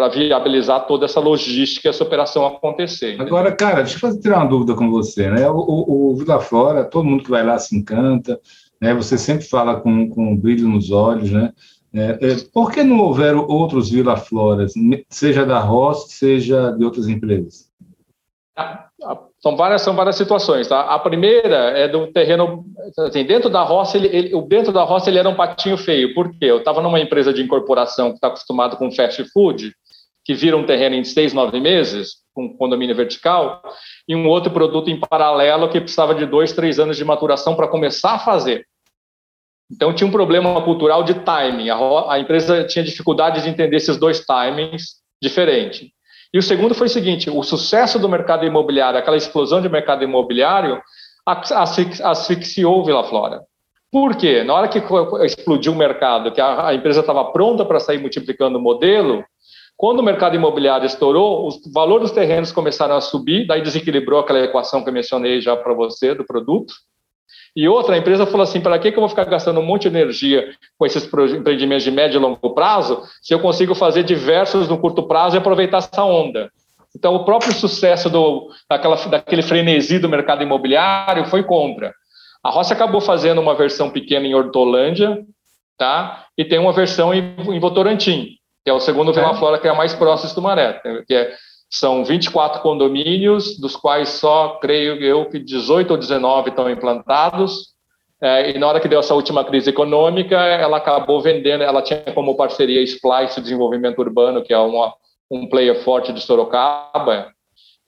Speaker 3: para viabilizar toda essa logística, essa operação acontecer.
Speaker 2: Agora, cara, deixa eu tirar uma dúvida com você, né? O, o, o Vila Flora, todo mundo que vai lá se encanta, né? Você sempre fala com, com brilho nos olhos, né? É, é, por que não houveram outros Vila Floras, seja da Ross, seja de outras empresas?
Speaker 3: São várias, são várias situações. Tá? A primeira é do terreno, assim, dentro da roça, ele, ele, dentro da roça ele era um patinho feio. Por quê? Eu estava numa empresa de incorporação que está acostumado com fast food, que vira um terreno em seis, nove meses, com condomínio vertical, e um outro produto em paralelo que precisava de dois, três anos de maturação para começar a fazer. Então, tinha um problema cultural de timing. A, a empresa tinha dificuldade de entender esses dois timings diferentes. E o segundo foi o seguinte: o sucesso do mercado imobiliário, aquela explosão de mercado imobiliário, asfixiou Vila Flora. Por quê? Na hora que explodiu o mercado, que a empresa estava pronta para sair multiplicando o modelo, quando o mercado imobiliário estourou, o valor dos terrenos começaram a subir, daí desequilibrou aquela equação que eu mencionei já para você do produto. E outra, a empresa falou assim: para que, eu vou ficar gastando um monte de energia com esses empreendimentos de médio e longo prazo, se eu consigo fazer diversos no curto prazo e aproveitar essa onda? Então, o próprio sucesso do, daquela, daquele frenesi do mercado imobiliário foi contra. A Rossi acabou fazendo uma versão pequena em Hortolândia, tá? e tem uma versão em, em Votorantim que é o segundo Vila é. Flora, que é mais próxima do Maré, que é, são 24 condomínios, dos quais só, creio eu, que 18 ou 19 estão implantados, é, e na hora que deu essa última crise econômica, ela acabou vendendo, ela tinha como parceria Splice Desenvolvimento Urbano, que é uma, um player forte de Sorocaba,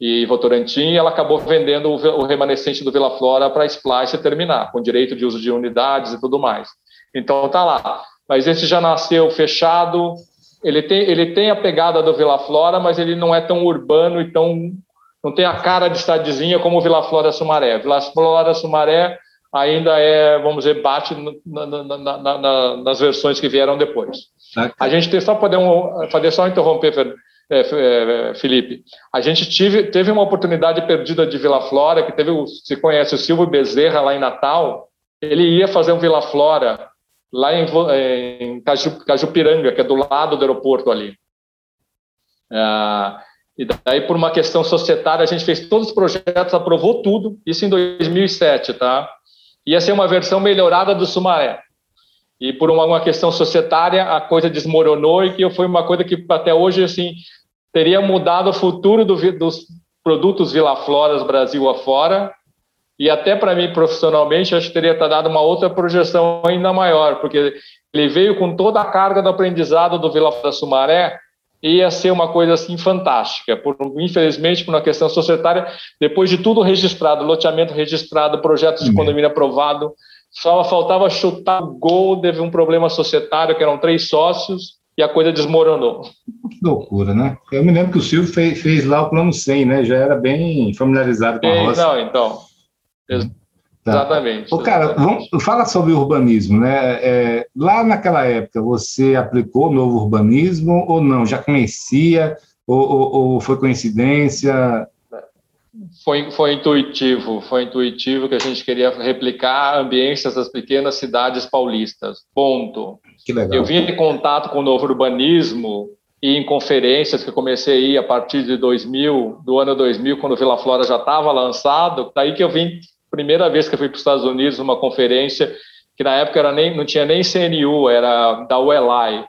Speaker 3: e Votorantim, ela acabou vendendo o, o remanescente do Vila Flora para a Splice terminar, com direito de uso de unidades e tudo mais. Então tá lá. Mas esse já nasceu fechado, ele tem, ele tem a pegada do Vila Flora, mas ele não é tão urbano e tão não tem a cara de cidadezinha como o Vila Flora Sumaré. Vila Flora Sumaré ainda é, vamos dizer, bate na, na, na, nas versões que vieram depois. A gente tem só poder um, fazer só interromper, é, é, Felipe. A gente tive, teve uma oportunidade perdida de Vila Flora, que teve, se conhece o Silvio Bezerra lá em Natal, ele ia fazer um Vila Flora lá em, em Caju, Cajupiranga, que é do lado do aeroporto ali. Ah, e daí, por uma questão societária, a gente fez todos os projetos, aprovou tudo, isso em 2007, tá? Ia ser uma versão melhorada do Sumaré. E por uma, uma questão societária, a coisa desmoronou e que foi uma coisa que até hoje, assim, teria mudado o futuro do, dos produtos Vila Floras Brasil afora, e até para mim profissionalmente, acho que teria dado uma outra projeção ainda maior, porque ele veio com toda a carga do aprendizado do Vila Flora Sumaré, ia ser uma coisa assim fantástica. Por, infelizmente, por uma questão societária, depois de tudo registrado, loteamento registrado, projeto de uhum. condomínio aprovado, só faltava chutar o gol, teve um problema societário, que eram três sócios, e a coisa desmoronou.
Speaker 2: Que loucura, né? Eu me lembro que o Silvio fez, fez lá o plano 100, né? Já era bem familiarizado com a roça.
Speaker 3: Não, então. Tá. Exatamente.
Speaker 2: Ô, cara, vamos, fala sobre urbanismo, né? É, lá naquela época, você aplicou o novo urbanismo ou não? Já conhecia? Ou, ou, ou foi coincidência?
Speaker 3: Foi, foi intuitivo, foi intuitivo que a gente queria replicar ambiências das pequenas cidades paulistas. Ponto.
Speaker 2: Que legal.
Speaker 3: Eu vim em contato com o novo urbanismo e em conferências que eu comecei a ir a partir de 2000, do ano 2000, quando o Vila Flora já estava lançado, daí que eu vim primeira vez que eu fui para os Estados Unidos, uma conferência que na época era nem, não tinha nem CNU, era da UELI,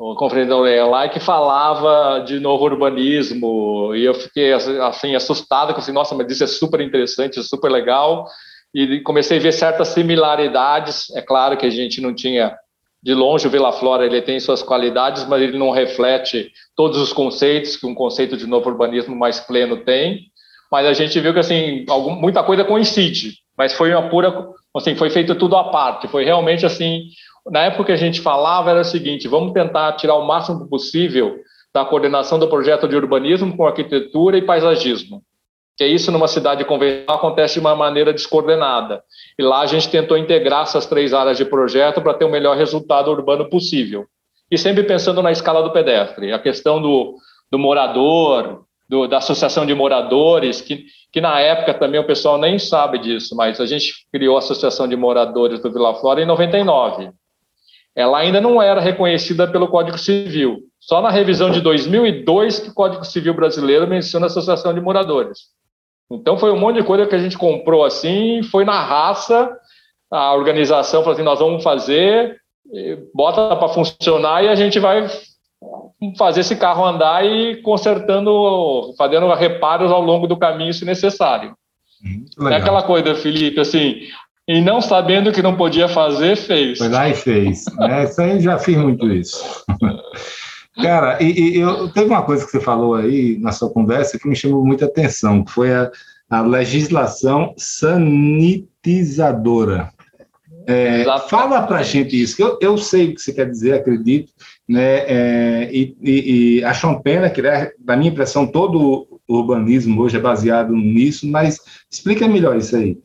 Speaker 3: uma conferência da UELI que falava de novo urbanismo, e eu fiquei assim assustado, com assim, nossa, mas isso é super interessante, é super legal, e comecei a ver certas similaridades, é claro que a gente não tinha de longe o Vila Flora ele tem suas qualidades, mas ele não reflete todos os conceitos que um conceito de novo urbanismo mais pleno tem mas a gente viu que assim algum, muita coisa coincide, mas foi uma pura, assim, foi feito tudo à parte. Foi realmente assim, na época que a gente falava era o seguinte: vamos tentar tirar o máximo possível da coordenação do projeto de urbanismo com arquitetura e paisagismo. Que isso numa cidade convencional acontece de uma maneira descoordenada. E lá a gente tentou integrar essas três áreas de projeto para ter o melhor resultado urbano possível. E sempre pensando na escala do pedestre, a questão do, do morador, do, da Associação de Moradores, que, que na época também o pessoal nem sabe disso, mas a gente criou a Associação de Moradores do Vila Flora em 99. Ela ainda não era reconhecida pelo Código Civil. Só na revisão de 2002 que o Código Civil brasileiro menciona a Associação de Moradores. Então foi um monte de coisa que a gente comprou assim, foi na raça, a organização falou assim, nós vamos fazer, bota para funcionar e a gente vai fazer esse carro andar e consertando, fazendo reparos ao longo do caminho se necessário. É aquela coisa, Felipe, assim, e não sabendo que não podia fazer, fez.
Speaker 2: Foi lá e fez. É, isso aí já fiz muito isso. Cara, e, e, eu teve uma coisa que você falou aí na sua conversa que me chamou muita atenção, que foi a, a legislação sanitizadora. É, fala para a gente isso, que eu, eu sei o que você quer dizer, acredito, né? É, e, e, e acho uma pena que, né, da minha impressão, todo o urbanismo hoje é baseado nisso, mas explica melhor isso aí.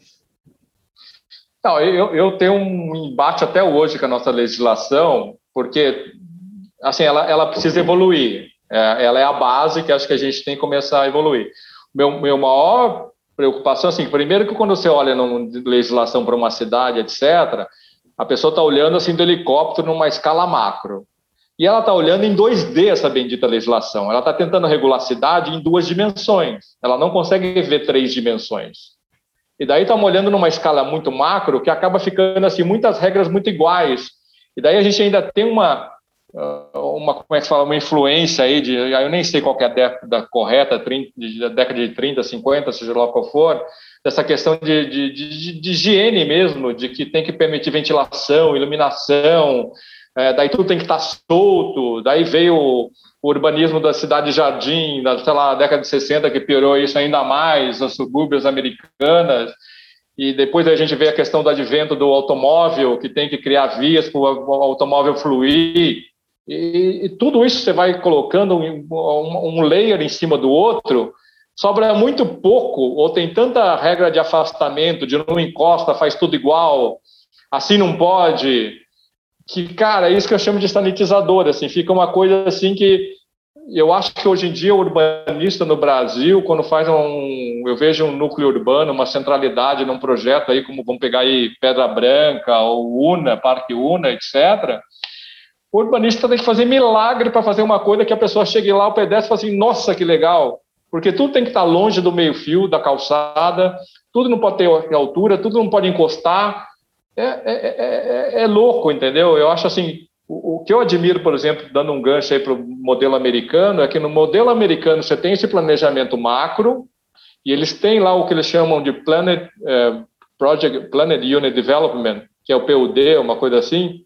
Speaker 3: Não, eu, eu tenho um embate até hoje com a nossa legislação, porque assim ela, ela precisa evoluir. É, ela é a base que acho que a gente tem que começar a evoluir. Meu, meu maior preocupação, assim, primeiro que quando você olha numa legislação para uma cidade, etc., a pessoa está olhando assim do helicóptero numa escala macro. E ela está olhando em 2D essa bendita legislação. Ela está tentando regular a cidade em duas dimensões. Ela não consegue ver três dimensões. E daí estamos olhando numa escala muito macro que acaba ficando assim muitas regras muito iguais. E daí a gente ainda tem uma uma como é que fala? Uma influência aí de eu nem sei qual é a década correta, 30, de, década de 30, 50, seja lá qual for, dessa questão de, de, de, de higiene mesmo, de que tem que permitir ventilação, iluminação, é, daí tudo tem que estar solto, daí veio o, urbanismo da cidade jardim, da sei lá, década de 60, que piorou isso ainda mais, as subúrbias americanas, e depois a gente vê a questão do advento do automóvel, que tem que criar vias para o automóvel fluir, E, e, tudo isso você vai colocando um, um, layer em cima do outro, sobra muito pouco, ou tem tanta regra de afastamento, de não encosta, faz tudo igual, assim não pode, que, cara, é isso que eu chamo de sanitizador, assim, fica uma coisa assim que eu acho que hoje em dia o urbanista no Brasil, quando faz um, eu vejo um núcleo urbano, uma centralidade num projeto aí, como vamos pegar aí Pedra Branca, ou Una, Parque Una, etc., o urbanista tem que fazer milagre para fazer uma coisa que a pessoa chegue lá, o pedestre e fala assim, nossa, que legal, porque tudo tem que estar longe do meio fio, da calçada, tudo não pode ter altura, tudo não pode encostar, é, é, é, é louco, entendeu? Eu acho assim, o, o, que eu admiro, por exemplo, dando um gancho aí para o modelo americano, é que no modelo americano você tem esse planejamento macro, e eles têm lá o que eles chamam de Planet, Project, Planet Unit Development, que é o PUD, uma coisa assim,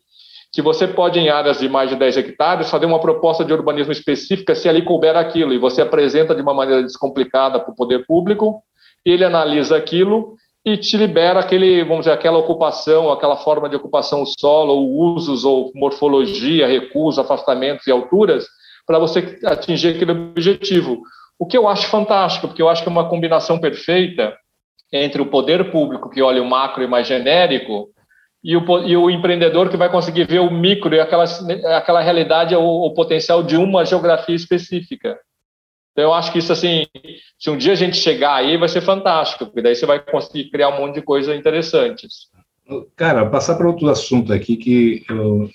Speaker 3: que você pode, em áreas de mais de 10 hectares, fazer uma proposta de urbanismo específica se ali couber aquilo, e você apresenta de uma maneira descomplicada para o poder público, ele analisa aquilo e te libera aquele, vamos dizer, aquela ocupação, aquela forma de ocupação solo, ou usos, ou morfologia, recursos, afastamentos e alturas, para você atingir aquele objetivo. O que eu acho fantástico, porque eu acho que é uma combinação perfeita entre o poder público, que olha o macro e mais genérico, e o, e o empreendedor que vai conseguir ver o micro e aquela, aquela realidade, o, o potencial de uma geografia específica. Então, eu acho que isso, assim, se um dia a gente chegar aí, vai ser fantástico, porque daí você vai conseguir criar um monte de coisas interessantes.
Speaker 2: Cara, passar para outro assunto aqui que eu,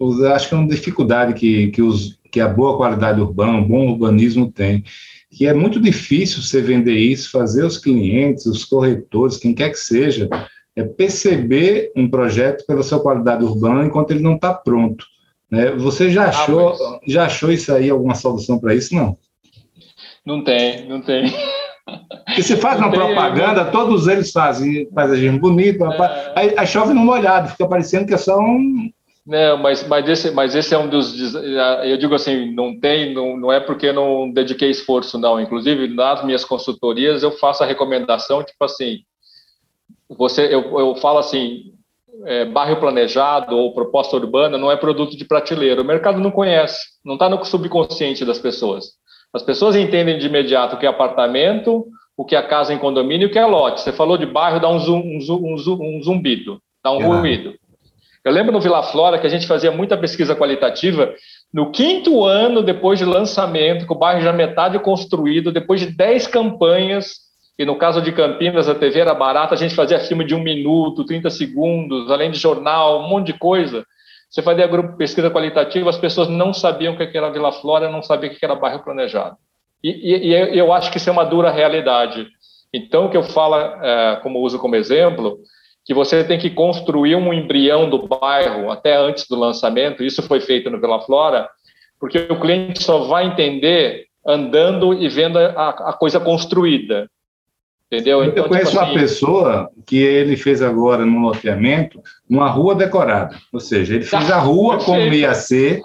Speaker 2: eu, acho que é uma dificuldade que, que, os, que a boa qualidade urbana, o bom urbanismo tem, que é muito difícil você vender isso, fazer os clientes, os corretores, quem quer que seja, é perceber um projeto pela sua qualidade urbana enquanto ele não está pronto. Né? Você já ah, achou, ah, mas... já achou isso aí, alguma solução para isso? Não.
Speaker 3: Não tem, não tem.
Speaker 2: Porque você faz não uma tem, propaganda, não... todos eles fazem paisagem bonito, é... aí, aí chove no molhado, fica parecendo que é só um.
Speaker 3: Não, mas, mas, esse, mas esse é um dos. Eu digo assim, não tem, não, não é porque não dediquei esforço, não. Inclusive, nas minhas consultorias, eu faço a recomendação, tipo assim, você, eu, eu falo assim, é, bairro planejado ou proposta urbana não é produto de prateleira. O mercado não conhece, não está no subconsciente das pessoas. As pessoas entendem de imediato o que é apartamento, o que é casa em condomínio e o que é lote. Você falou de bairro, dá um, zum, um, zum, um zumbido, dá um é. ruído. Eu lembro no Vila Flora que a gente fazia muita pesquisa qualitativa. No quinto ano, depois de lançamento, com o bairro já metade construído, depois de 10 campanhas, e no caso de Campinas, a TV era barata, a gente fazia filme de um minuto, 30 segundos, além de jornal, um monte de coisa. Você fazia grupo pesquisa qualitativa, as pessoas não sabiam o que era Vila Flora, não sabiam o que era bairro planejado. E, e, e eu acho que isso é uma dura realidade. Então, o que eu falo, é, como uso como exemplo, que você tem que construir um embrião do bairro até antes do lançamento, isso foi feito no Vila Flora, porque o cliente só vai entender andando e vendo a, a coisa construída. Entendeu?
Speaker 2: Então, eu conheço tipo assim... uma pessoa que ele fez agora no loteamento uma rua decorada. Ou seja, ele fez a rua como ia ser.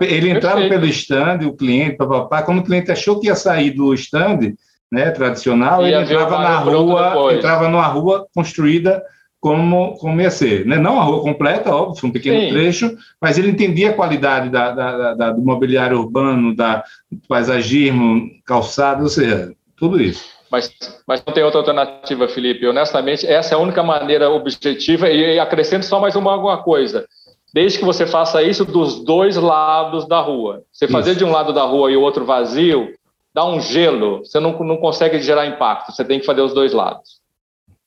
Speaker 2: Ele entrava Perfeito. pelo stand, o cliente, papapá, quando o cliente achou que ia sair do stand né, tradicional, ele entrava na rua, entrava numa rua construída como, como ia ser. Né? Não a rua completa, óbvio, um pequeno Sim. trecho, mas ele entendia a qualidade da, da, da, do mobiliário urbano, da, do paisagismo, calçado, ou seja, tudo isso.
Speaker 3: Mas, mas não tem outra alternativa, Felipe. Honestamente, essa é a única maneira objetiva. E, e acrescento só mais uma alguma coisa. Desde que você faça isso dos dois lados da rua. Você fazer isso. de um lado da rua e o outro vazio, dá um gelo. Você não, não consegue gerar impacto. Você tem que fazer os dois lados.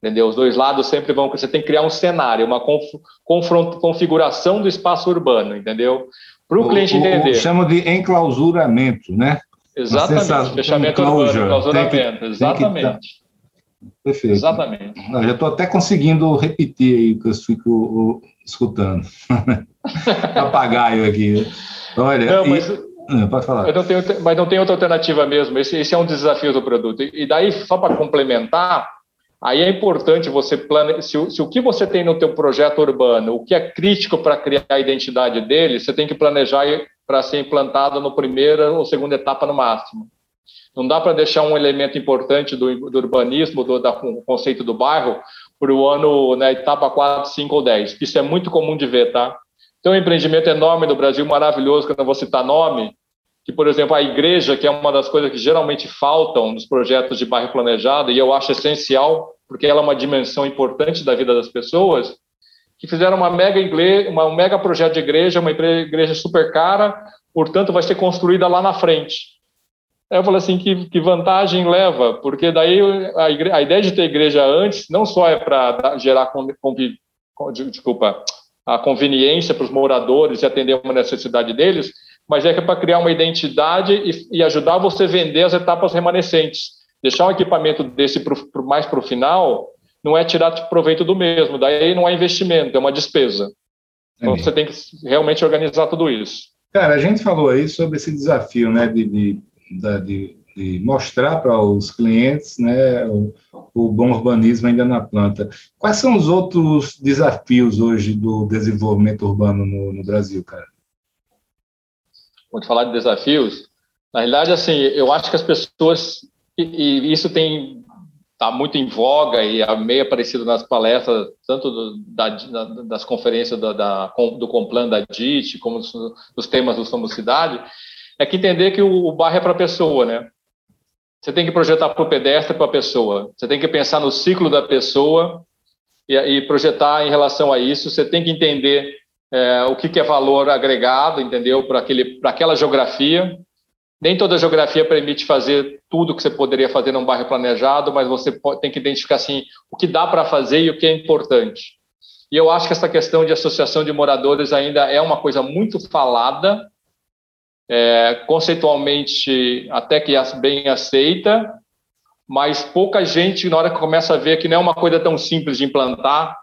Speaker 3: Entendeu? Os dois lados sempre vão. Você tem que criar um cenário, uma confronto, configuração do espaço urbano, entendeu? Para o cliente entender.
Speaker 2: Chama de enclausuramento, né?
Speaker 3: Exatamente, fechamento urbano, clausuramento, exatamente.
Speaker 2: Perfeito. Exatamente. Não, já estou até conseguindo repetir aí o que eu fico escutando. Papagaio aqui. Olha, não, mas, e... Ah, pode falar.
Speaker 3: Não tenho, mas não tem outra alternativa mesmo. Esse, esse é um desafio do produto. E daí, só para complementar, aí é importante você planejar. Se, se, o que você tem no teu projeto urbano, o que é crítico para criar a identidade dele, você tem que planejar para ser implantado no primeira ou segunda etapa no máximo. Não dá para deixar um elemento importante do, do urbanismo, do, do conceito do bairro, para o ano, na né, etapa 4, 5 ou 10. Isso é muito comum de ver, tá? Tem um empreendimento enorme no Brasil, maravilhoso, que eu não vou citar nome, que, por exemplo, a igreja, que é uma das coisas que geralmente faltam nos projetos de bairro planejado, e eu acho essencial, porque ela é uma dimensão importante da vida das pessoas, que fizeram uma mega, igreja, uma, um mega projeto de igreja, uma igreja super cara, portanto, vai ser construída lá na frente. Eu falei assim, que, que vantagem leva? Porque daí a, a, ideia de ter igreja antes não só é para gerar convi, desculpa, a conveniência para os moradores e atender uma necessidade deles, mas é, é para criar uma identidade e, e, ajudar você a vender as etapas remanescentes. Deixar um equipamento desse pro, pro, mais para o final não é tirar proveito do mesmo, daí não é investimento, é uma despesa. Então é. você tem que realmente organizar tudo isso.
Speaker 2: Cara, a gente falou aí sobre esse desafio né, de, de de, de mostrar para os clientes né, o, o, bom urbanismo ainda na planta. Quais são os outros desafios hoje do desenvolvimento urbano no, no Brasil, cara?
Speaker 3: Quando falar de desafios, na realidade, assim, eu acho que as pessoas, e, e isso tem está muito em voga e é meio aparecido nas palestras, tanto do, da, das conferências da, da, do Complan da DIT, como dos, dos temas do Somos Cidade, é que entender que o, o bairro é para a pessoa, né? Você tem que projetar para o pedestre para a pessoa. Você tem que pensar no ciclo da pessoa e, e projetar em relação a isso. Você tem que entender é, o que, que, é valor agregado, entendeu? Para aquela geografia. Nem toda geografia permite fazer tudo que você poderia fazer num bairro planejado, mas você tem que identificar assim o que dá para fazer e o que é importante. E eu acho que essa questão de associação de moradores ainda é uma coisa muito falada, é, conceitualmente até que bem aceita, mas pouca gente, na hora que começa a ver que não é uma coisa tão simples de implantar,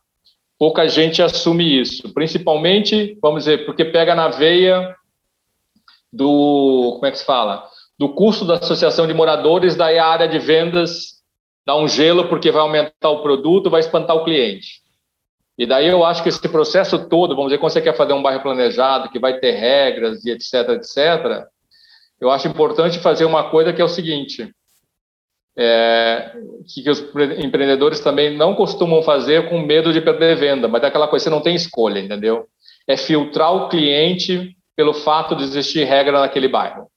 Speaker 3: pouca gente assume isso. Principalmente, vamos dizer, porque pega na veia do, como é que se fala? Do custo da associação de moradores, daí a área de vendas dá um gelo porque vai aumentar o produto, vai espantar o cliente. E daí eu acho que esse processo todo, vamos dizer, quando você quer fazer um bairro planejado, que vai ter regras e etc, etc, eu acho importante fazer uma coisa que é o seguinte, é, que os empreendedores também não costumam fazer com medo de perder venda, mas é aquela coisa, você não tem escolha, entendeu? É filtrar o cliente pelo fato de existir regra naquele bairro.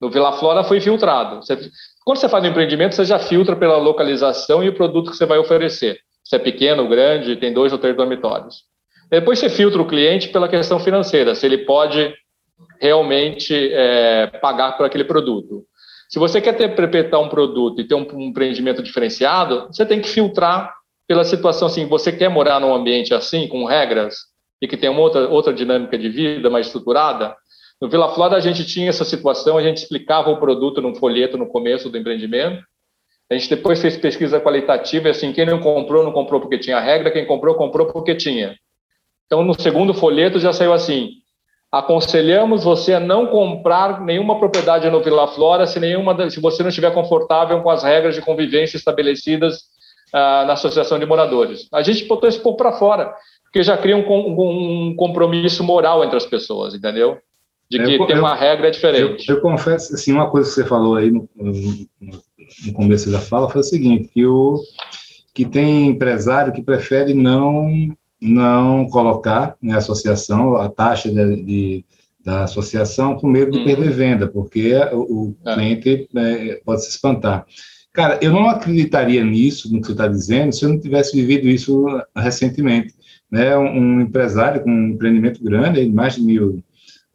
Speaker 3: No Vila Flora foi filtrado. Você, quando você faz um empreendimento, você já filtra pela localização e o produto que você vai oferecer se é pequeno grande, tem dois ou três dormitórios. Depois você filtra o cliente pela questão financeira, se ele pode realmente é, pagar por aquele produto. Se você quer ter, perpetuar um produto e ter um, um empreendimento diferenciado, você tem que filtrar pela situação assim, você quer morar num ambiente assim, com regras, e que tem uma outra, outra dinâmica de vida mais estruturada, no Vila Flora a gente tinha essa situação, a gente explicava o produto num folheto no começo do empreendimento, a gente depois fez pesquisa qualitativa, assim, quem não comprou, não comprou porque tinha regra, quem comprou, comprou porque tinha. Então, no segundo folheto já saiu assim: aconselhamos você a não comprar nenhuma propriedade no Vila Flora se, nenhuma, se você não estiver confortável com as regras de convivência estabelecidas ah, na Associação de Moradores. A gente botou esse pouco para fora, porque já cria um, um, um, compromisso moral entre as pessoas, entendeu? De que eu, ter uma regra diferente.
Speaker 2: Eu, eu, confesso, assim, uma coisa que você falou aí no, no, no começo da fala foi o seguinte, que, o, que tem empresário que prefere não, não colocar na né, associação a taxa de, de, da associação com medo de uhum. perder venda, porque o, o é. cliente é, pode se espantar. Cara, eu não acreditaria nisso, no que você está dizendo, se eu não tivesse vivido isso recentemente. Né? Um, empresário com um empreendimento grande, mais de mil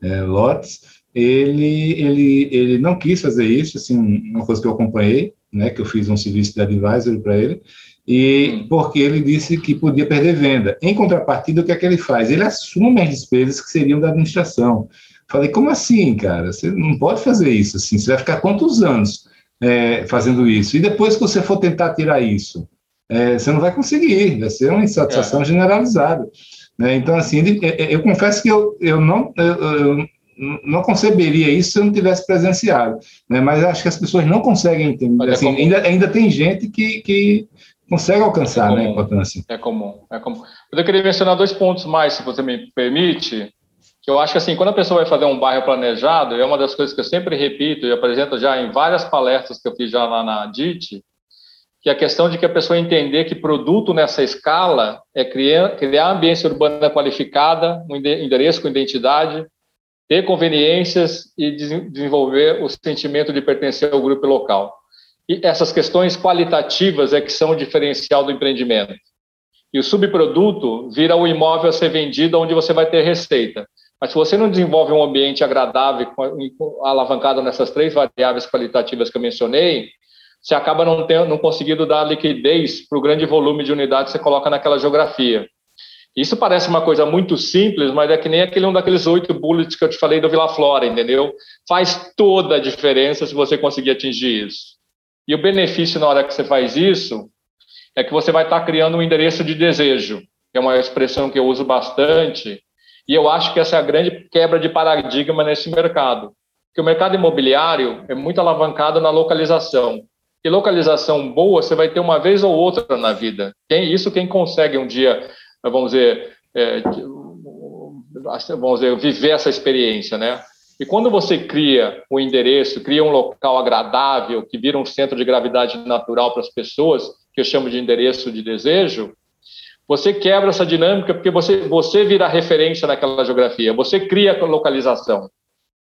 Speaker 2: é, lotes, ele, ele, ele não quis fazer isso, assim, uma coisa que eu acompanhei, né, que eu fiz um serviço de advisor para ele, e porque ele disse que podia perder venda. Em contrapartida, o que é que ele faz? Ele assume as despesas que seriam da administração. Falei, como assim, cara? Você não pode fazer isso assim, você vai ficar quantos anos é, fazendo isso? E depois que você for tentar tirar isso, é, você não vai conseguir, vai ser uma insatisfação é. generalizada. Né? Então, assim, é, é, eu confesso que eu, eu não... Eu, eu, não conceberia isso se eu não tivesse presenciado, né? Mas acho que as pessoas não conseguem entender. É assim, ainda, ainda tem gente que, que consegue alcançar, né, a importância.
Speaker 3: É comum, é comum. Eu queria mencionar dois pontos mais, se você me permite, que eu acho que assim, quando a pessoa vai fazer um bairro planejado, é uma das coisas que eu sempre repito e apresento já em várias palestras que eu fiz já lá na DIT, que a questão de que a pessoa entender que produto nessa escala é criar, criar ambiência urbana qualificada, um endereço com identidade, ter conveniências e desenvolver o sentimento de pertencer ao grupo local. E essas questões qualitativas é que são o diferencial do empreendimento. E o subproduto vira o imóvel a ser vendido onde você vai ter receita. Mas se você não desenvolve um ambiente agradável, alavancado nessas três variáveis qualitativas que eu mencionei, você acaba não, não conseguindo dar liquidez para o grande volume de unidades que você coloca naquela geografia. Isso parece uma coisa muito simples, mas é que nem aquele um daqueles oito bullets que eu te falei do Vila Flora, entendeu? Faz toda a diferença se você conseguir atingir isso. E o benefício na hora que você faz isso é que você vai estar criando um endereço de desejo, que é uma expressão que eu uso bastante, e eu acho que essa é a grande quebra de paradigma nesse mercado. Que o mercado imobiliário é muito alavancado na localização. E localização boa você vai ter uma vez ou outra na vida. Quem, isso quem consegue um dia, vamos dizer, é, vamos dizer, viver essa experiência, né? E quando você cria um endereço, cria um local agradável, que vira um centro de gravidade natural para as pessoas, que eu chamo de endereço de desejo, você quebra essa dinâmica porque você, você vira referência naquela geografia, você cria a localização.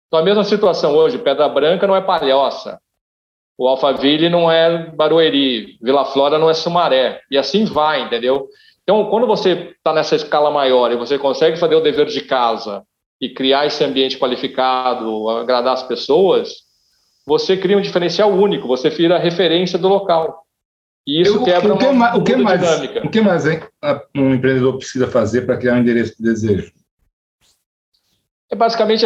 Speaker 3: Então, a mesma situação hoje, Pedra Branca não é Palhoça, o Alphaville não é Barueri, Vila Flora não é Sumaré, e assim vai, entendeu? Então, quando você está nessa escala maior e você consegue fazer o dever de casa e criar esse ambiente qualificado, agradar as pessoas, você cria um diferencial único, você vira a referência do local. E isso Eu, quebra
Speaker 2: o que, uma, o que mais, dinâmica. O que mais um empreendedor precisa fazer para criar um endereço de desejo?
Speaker 3: É basicamente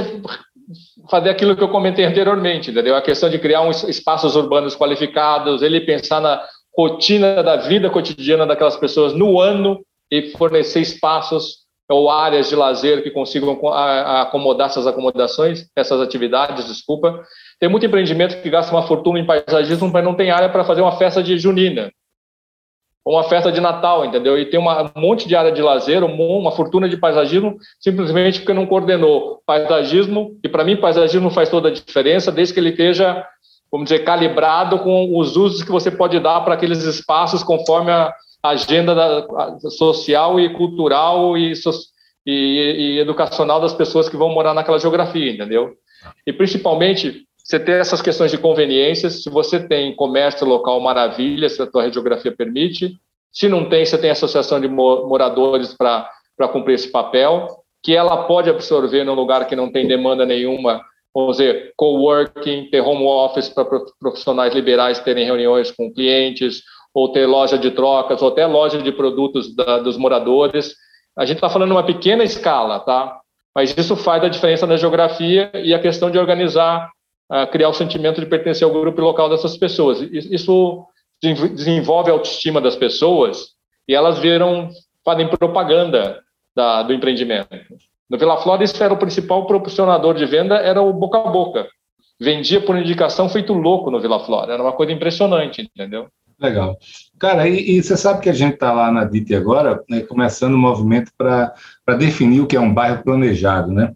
Speaker 3: fazer aquilo que eu comentei anteriormente, entendeu? A questão de criar uns espaços urbanos qualificados, ele pensar na rotina da vida cotidiana daquelas pessoas no ano e fornecer espaços ou áreas de lazer que consigam acomodar essas acomodações, essas atividades, desculpa. Tem muito empreendimento que gasta uma fortuna em paisagismo, mas não tem área para fazer uma festa de junina, uma festa de Natal, entendeu? E tem uma, um monte de área de lazer, uma fortuna de paisagismo, simplesmente porque não coordenou paisagismo, e para mim paisagismo faz toda a diferença, desde que ele esteja, vamos dizer, calibrado com os usos que você pode dar para aqueles espaços conforme a, agenda da, social e cultural e, e, e, educacional das pessoas que vão morar naquela geografia, entendeu? E principalmente você ter essas questões de conveniências. Se você tem comércio local, maravilha, se a tua geografia permite. Se não tem, você tem associação de moradores para cumprir esse papel, que ela pode absorver num lugar que não tem demanda nenhuma, vamos dizer, coworking, ter home office para profissionais liberais terem reuniões com clientes, ou ter loja de trocas, ou até loja de produtos da, dos moradores. A gente está falando uma pequena escala, tá? Mas isso faz a diferença na geografia e a questão de organizar, criar o sentimento de pertencer ao grupo local dessas pessoas. Isso desenvolve a autoestima das pessoas e elas viram, fazem propaganda da, do empreendimento. No Vila Flora, isso era o principal proporcionador de venda, era o boca a boca. Vendia por indicação feito louco no Vila Flora, era uma coisa impressionante, entendeu?
Speaker 2: Legal. Cara, e, e, você sabe que a gente está lá na DIT agora, né, começando um movimento para definir o que é um bairro planejado, né?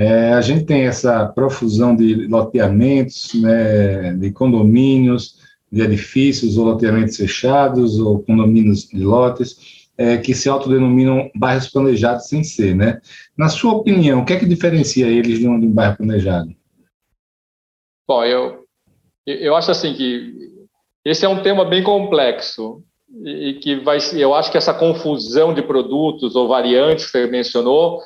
Speaker 2: É, a gente tem essa profusão de loteamentos, né, de condomínios, de edifícios ou loteamentos fechados ou condomínios de lotes, é, que se autodenominam bairros planejados sem ser, né? Na sua opinião, o que é que diferencia eles de um, de um bairro planejado?
Speaker 3: Bom, eu, eu acho assim que esse é um tema bem complexo e que vai, eu acho que essa confusão de produtos ou variantes que você mencionou,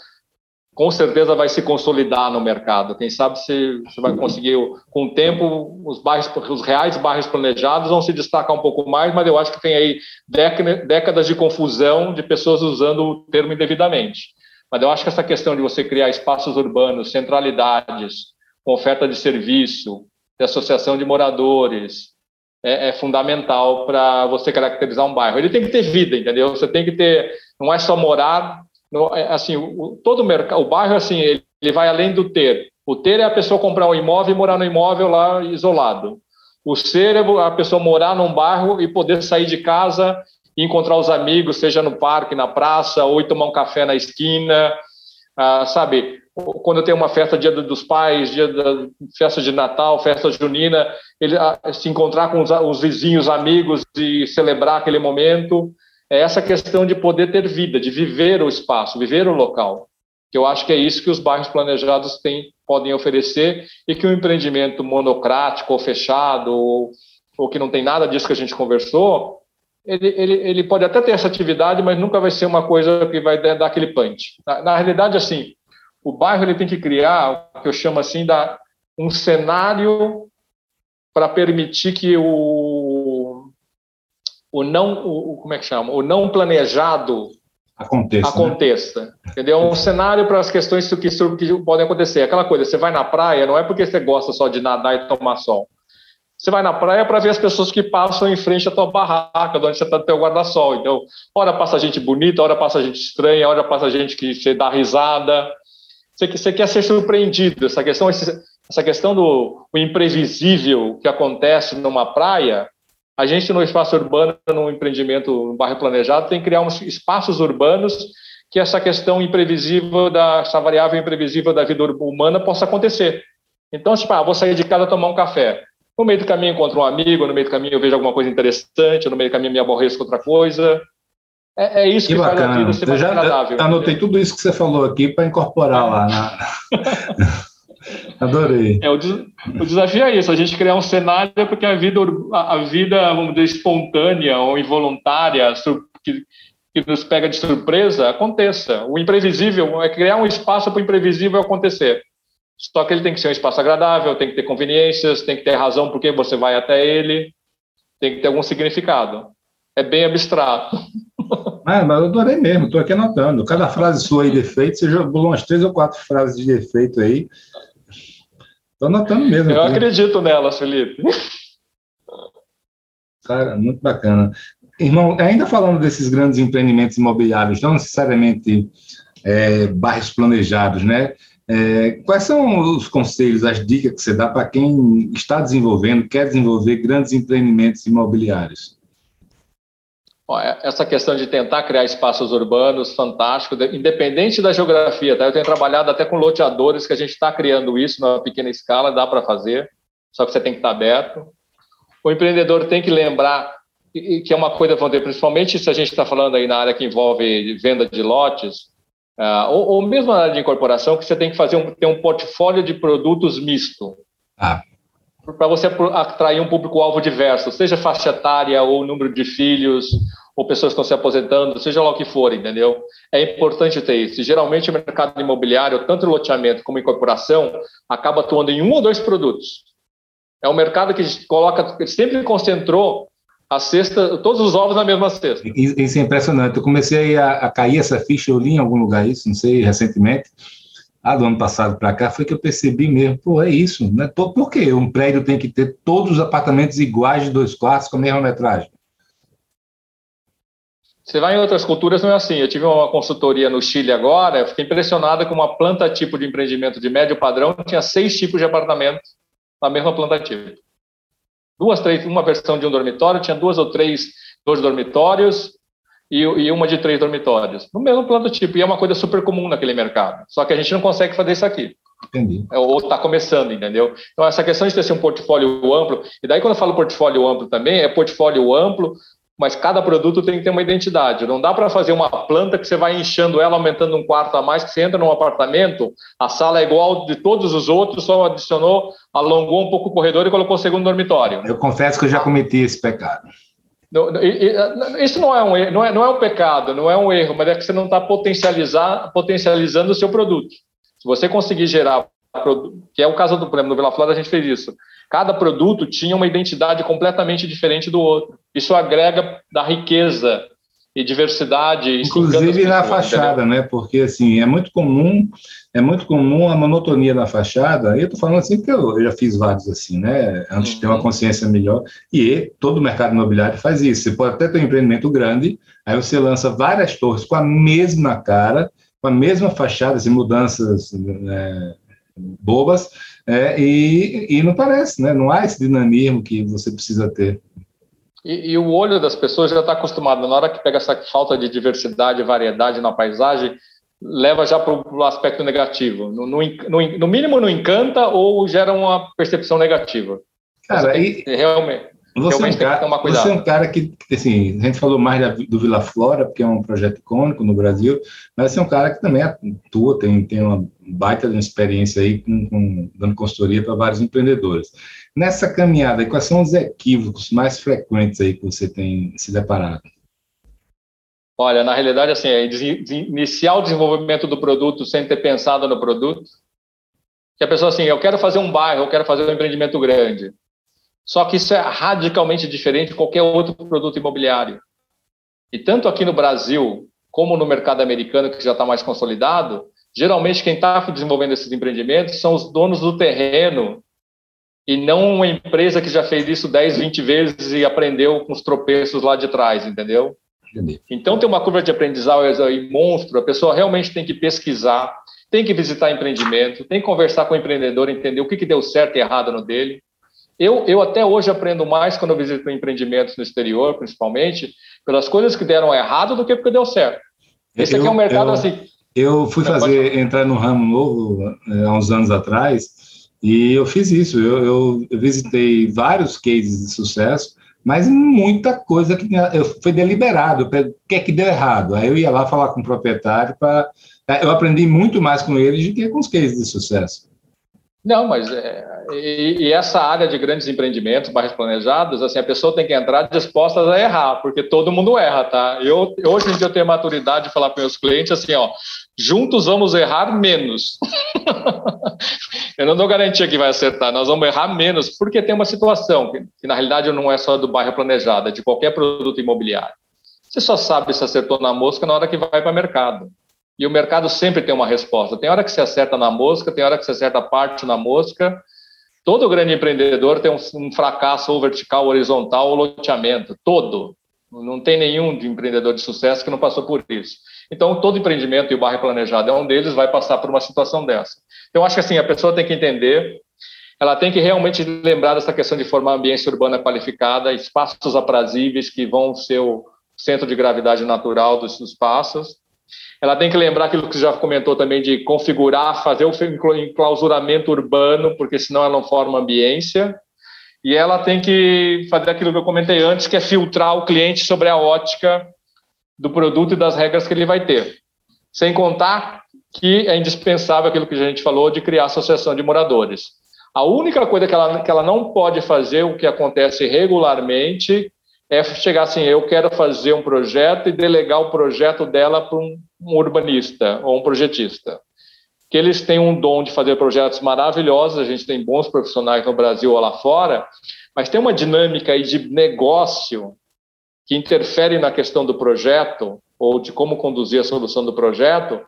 Speaker 3: com certeza vai se consolidar no mercado. Quem sabe se você vai conseguir, com o tempo, os bairros, os reais bairros planejados vão se destacar um pouco mais, mas eu acho que tem aí décadas de confusão de pessoas usando o termo indevidamente. Mas eu acho que essa questão de você criar espaços urbanos, centralidades, com oferta de serviço, de associação de moradores, é, é fundamental para você caracterizar um bairro. Ele tem que ter vida, entendeu? Você tem que ter, não é só morar, não, é, assim, o, todo o mercado, o bairro assim, ele, ele vai além do ter. O ter é a pessoa comprar um imóvel e morar no imóvel lá isolado. O ser é a pessoa morar num bairro e poder sair de casa e encontrar os amigos, seja no parque, na praça, ou tomar um café na esquina. Ah, sabe, quando tem uma festa dia dos pais, dia da festa de Natal, festa junina, ele ah, se encontrar com os, os vizinhos, amigos e celebrar aquele momento. É essa questão de poder ter vida, de viver o espaço, viver o local. Que eu acho que é isso que os bairros planejados têm, podem oferecer e que um empreendimento monocrático ou fechado ou, ou que não tem nada disso que a gente conversou, ele, ele, ele pode até ter essa atividade, mas nunca vai ser uma coisa que vai dar aquele punch. Na, na realidade, assim, o bairro ele tem que criar o que eu chamo assim da um cenário para permitir que o o não o, como é que chama o não planejado
Speaker 2: aconteça,
Speaker 3: aconteça né? entendeu um cenário para as questões que, que podem acontecer aquela coisa você vai na praia não é porque você gosta só de nadar e tomar sol você vai na praia para ver as pessoas que passam em frente à tua barraca, de onde você está no teu guarda-sol. Então, hora passa gente bonita, hora passa gente estranha, hora passa gente que você dá risada. Você, você quer ser surpreendido. Essa questão, essa questão do imprevisível que acontece numa praia, a gente no espaço urbano, no empreendimento, no bairro planejado, tem que criar uns espaços urbanos que essa questão imprevisível, da, essa variável imprevisível da vida humana possa acontecer. Então, tipo, ah, vou sair de casa tomar um café. No meio do caminho encontro um amigo, no meio do caminho eu vejo alguma coisa interessante, no meio do caminho me aborreço com outra coisa. É, é isso que,
Speaker 2: que faz a vida ser mais já, agradável. Anotei tudo isso que você falou aqui para incorporar lá. Na... Adorei.
Speaker 3: É, o, o, desafio é isso, a gente criar um cenário porque a vida, a, vida vamos dizer, espontânea ou involuntária, que, que nos pega de surpresa, aconteça. O imprevisível é criar um espaço para o imprevisível acontecer. Só que ele tem que ser um espaço agradável, tem que ter conveniências, tem que ter razão por que você vai até ele, tem que ter algum significado. É bem abstrato.
Speaker 2: Ah, mas eu adorei mesmo, estou aqui anotando. Cada frase sua aí de efeito, você jogou umas três ou quatro frases de efeito aí. Estou anotando mesmo.
Speaker 3: Eu aqui. acredito nelas, Felipe.
Speaker 2: Cara, muito bacana. Irmão, ainda falando desses grandes empreendimentos imobiliários, não necessariamente é, bairros planejados, né? É, quais são os conselhos, as dicas que você dá para quem está desenvolvendo, quer desenvolver grandes empreendimentos imobiliários?
Speaker 3: É, essa questão de tentar criar espaços urbanos, fantástico, independente da geografia, tá? Eu tenho trabalhado até com loteadores que a gente está criando isso numa pequena escala, dá para fazer, só que você tem que estar tá aberto. O empreendedor tem que lembrar que é uma coisa, principalmente se a gente está falando aí na área que envolve venda de lotes, ou, ou, mesmo na área de incorporação, que você tem que fazer um, ter um portfólio de produtos misto. Ah para você atrair um público-alvo diverso, seja faixa etária ou número de filhos, ou pessoas que estão se aposentando, seja lá o que for, entendeu? É importante ter isso. geralmente o mercado imobiliário, tanto loteamento como incorporação, acaba atuando em um ou dois produtos. É um mercado que coloca, sempre concentrou a cesta, todos os ovos na mesma cesta.
Speaker 2: Isso é impressionante. Eu comecei a, a cair essa ficha, eu li em algum lugar isso, não sei, recentemente, ah, do ano passado para cá, foi que eu percebi mesmo, pô, é isso, né? Por que um prédio tem que ter todos os apartamentos iguais de dois quartos com a mesma metragem?
Speaker 3: Você vai em outras culturas, não é assim. Eu tive uma consultoria no Chile agora, eu fiquei impressionada com uma planta tipo de empreendimento de médio padrão, tinha seis tipos de apartamentos na mesma planta tipo. Duas, três, uma versão de um dormitório, tinha duas ou três, dois dormitórios, e, e uma de três dormitórios. No mesmo plano tipo, e é uma coisa super comum naquele mercado. Só que a gente não consegue fazer isso aqui. Entendi. É, ou está começando, entendeu? Então, essa questão de ter assim, um portfólio amplo, e daí quando eu falo portfólio amplo também, é portfólio amplo, mas cada produto tem que ter uma identidade. Não dá para fazer uma planta que você vai inchando ela, aumentando um quarto a mais, que você entra num apartamento, a sala é igual de todos os outros, só adicionou, alongou um pouco o corredor e colocou o segundo dormitório.
Speaker 2: Eu confesso que eu já cometi esse pecado.
Speaker 3: Isso não é, um, não, é, não é um pecado, não é um erro, mas é que você não está potencializando o seu produto. Se você conseguir gerar, que é o caso do, exemplo, no Vila Flora a gente fez isso. Cada produto tinha uma identidade completamente diferente do outro. Isso agrega da riqueza e diversidade.
Speaker 2: Inclusive na fachada, entendeu? né? Porque assim é muito comum, é muito comum a monotonia na fachada. E eu estou falando assim porque eu, eu, já fiz vários assim, né? Antes uhum. de ter uma uhum. consciência melhor. E todo o mercado imobiliário faz isso. Você pode até ter um empreendimento grande, aí você lança várias torres com a mesma cara, com a mesma fachada, assim, mudanças né, bobas, é, e, e não parece, né? Não há esse dinamismo que você precisa ter.
Speaker 3: E, e, o olho das pessoas já está acostumado. Na hora que pega essa falta de diversidade e variedade na paisagem, leva já para o aspecto negativo. No, no, no, no, mínimo não encanta ou gera uma percepção negativa.
Speaker 2: Cara, e realmente, você, realmente é um cara, você é um cara que, assim, a gente falou mais da, do Vila Flora, porque é um projeto icônico no Brasil, mas você é um cara que também atua, tem, tem uma baita experiência aí com, com dando consultoria para vários empreendedores. Nessa caminhada, quais são os equívocos mais frequentes aí que você tem se deparado?
Speaker 3: Olha, na realidade, assim, é iniciar o desenvolvimento do produto sem ter pensado no produto. Que a pessoa, assim, eu quero fazer um bairro, eu quero fazer um empreendimento grande. Só que isso é radicalmente diferente de qualquer outro produto imobiliário. E tanto aqui no Brasil, como no mercado americano, que já está mais consolidado, geralmente quem está desenvolvendo esses empreendimentos são os donos do terreno e não uma empresa que já fez isso 10, 20 vezes e aprendeu com os tropeços lá de trás, entendeu? Então, tem uma curva de aprendizado aí monstro, a pessoa realmente tem que pesquisar, tem que visitar empreendimento, tem que conversar com o empreendedor, entender o que, que deu certo e errado no dele. Eu, eu até hoje aprendo mais quando eu visito empreendimentos no exterior, principalmente, pelas coisas que deram errado do que porque deu certo. Esse eu, aqui é um mercado
Speaker 2: eu,
Speaker 3: assim.
Speaker 2: Eu fui fazer, entrar no ramo novo é, há uns anos atrás, e eu fiz isso. Eu, eu, eu visitei vários cases de sucesso, mas muita coisa que foi deliberado, o que é que deu errado. Aí eu ia lá falar com o proprietário para. Eu aprendi muito mais com eles do que com os cases de sucesso.
Speaker 3: Não, mas é, e, e, essa área de grandes empreendimentos, mais planejados, assim, a pessoa tem que entrar disposta a errar, porque todo mundo erra, tá? Eu, hoje em dia eu tenho maturidade de falar para meus clientes assim, ó, juntos vamos errar menos. eu não dou garantia que vai acertar, nós vamos errar menos, porque tem uma situação que, que na realidade não é só do bairro planejado, é de qualquer produto imobiliário. Você só sabe se acertou na mosca na hora que vai para o mercado. E o mercado sempre tem uma resposta. Tem hora que se acerta na mosca, tem hora que se acerta parte na mosca. Todo grande empreendedor tem um, um fracasso ou vertical, horizontal ou loteamento. Todo. Não tem nenhum de empreendedor de sucesso que não passou por isso. Então, todo empreendimento, e o bairro planejado é um deles, vai passar por uma situação dessa. Então, acho que assim, a pessoa tem que entender, ela tem que realmente lembrar dessa questão de formar ambiência urbana qualificada, espaços aprazíveis que vão ser o centro de gravidade natural dos espaços, ela tem que lembrar aquilo que você já comentou também de configurar, fazer o enclausuramento urbano, porque senão ela não forma ambiência. E ela tem que fazer aquilo que eu comentei antes, que é filtrar o cliente sobre a ótica do produto e das regras que ele vai ter. Sem contar que é indispensável aquilo que a gente falou de criar associação de moradores. A única coisa que ela, que ela não pode fazer, o que acontece regularmente, é chegar assim, eu quero fazer um projeto e delegar o projeto dela para um, um urbanista ou um projetista. Que eles têm um dom de fazer projetos maravilhosos, a gente tem bons profissionais no Brasil ou lá fora, mas tem uma dinâmica aí de negócio que interfere na questão do projeto ou de como conduzir a solução do projeto,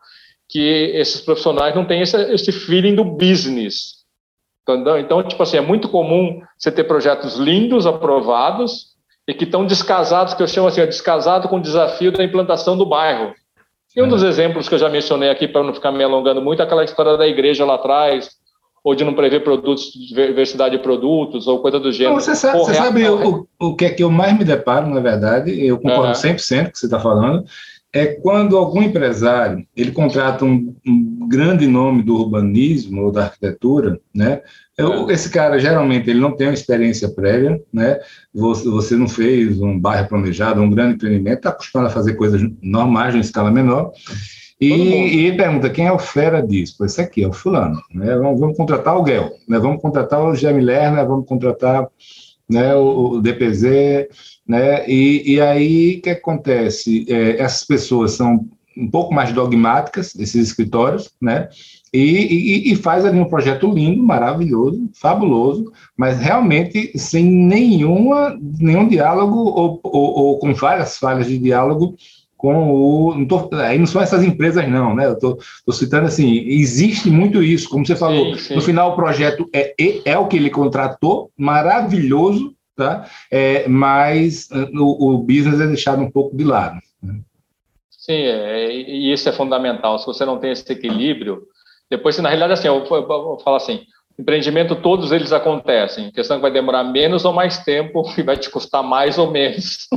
Speaker 3: que esses profissionais não têm esse, esse feeling do business. Entendeu? Então, tipo assim, é muito comum você ter projetos lindos, aprovados, e que estão descasados, que eu chamo assim, descasado com o desafio da implantação do bairro. E um dos exemplos que eu já mencionei aqui, para não ficar me alongando muito, é aquela história da igreja lá atrás, ou de não prever produtos, diversidade de produtos, ou coisa do gênero.
Speaker 2: Você sabe, você sabe o, o que é que eu mais me deparo, na verdade, eu concordo uhum. 100% com o que você está falando, é quando algum empresário ele contrata um, um, grande nome do urbanismo ou da arquitetura, né? Eu, esse cara geralmente ele não tem uma experiência prévia, né? Você, você não fez um bairro planejado, um grande empreendimento, está acostumado a fazer coisas normais, em escala menor. E, e, pergunta quem é o fera disso? Esse aqui é o fulano. Né? Vamos, vamos contratar o Guel, né? vamos contratar o Jamiller, né? vamos contratar né? o, o DPZ, né? E, e aí, o que acontece? É, essas pessoas são um pouco mais dogmáticas, esses escritórios, né? E, e, e, faz ali um projeto lindo, maravilhoso, fabuloso, mas realmente sem nenhuma, nenhum diálogo ou, ou, ou com várias falhas de diálogo com o. Não tô, aí não são essas empresas, não, né? Eu estou citando assim, existe muito isso, como você falou. Sim, sim. No final, o projeto é, é o que ele contratou, maravilhoso, tá? É, mas uh, o, o business é deixado um pouco de lado. Né?
Speaker 3: Sim, é, e isso é fundamental. Se você não tem esse equilíbrio, depois, na realidade, assim, eu, eu falo assim, empreendimento, todos eles acontecem. A questão é que vai demorar menos ou mais tempo e vai te custar mais ou menos.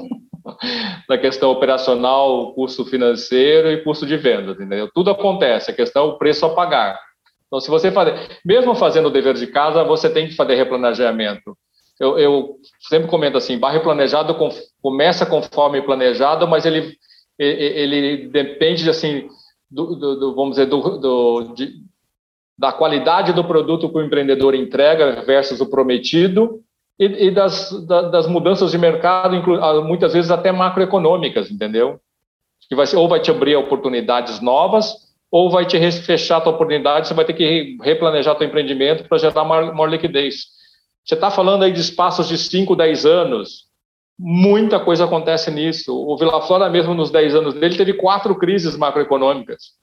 Speaker 3: Da questão operacional, custo financeiro e custo de venda, entendeu? Tudo acontece, a questão é o preço a pagar. Então, se você fazer, mesmo fazendo o dever de casa, você tem que fazer replanejamento. Eu, eu sempre comento assim, barre planejado com, começa conforme planejado, mas ele, ele, ele depende assim do, do, do, vamos dizer do, do de, da qualidade do produto que o empreendedor entrega versus o prometido e, e das, das mudanças de mercado, ah, muitas vezes até macroeconômicas, entendeu? Que vai ou vai te abrir oportunidades novas, ou vai te fechar a tua oportunidade, você vai ter que replanejar teu empreendimento para gerar maior, maior liquidez. Você está falando aí de espaços de 5, 10 anos, muita coisa acontece nisso. O Vila Flora mesmo nos 10 anos dele teve quatro crises macroeconômicas.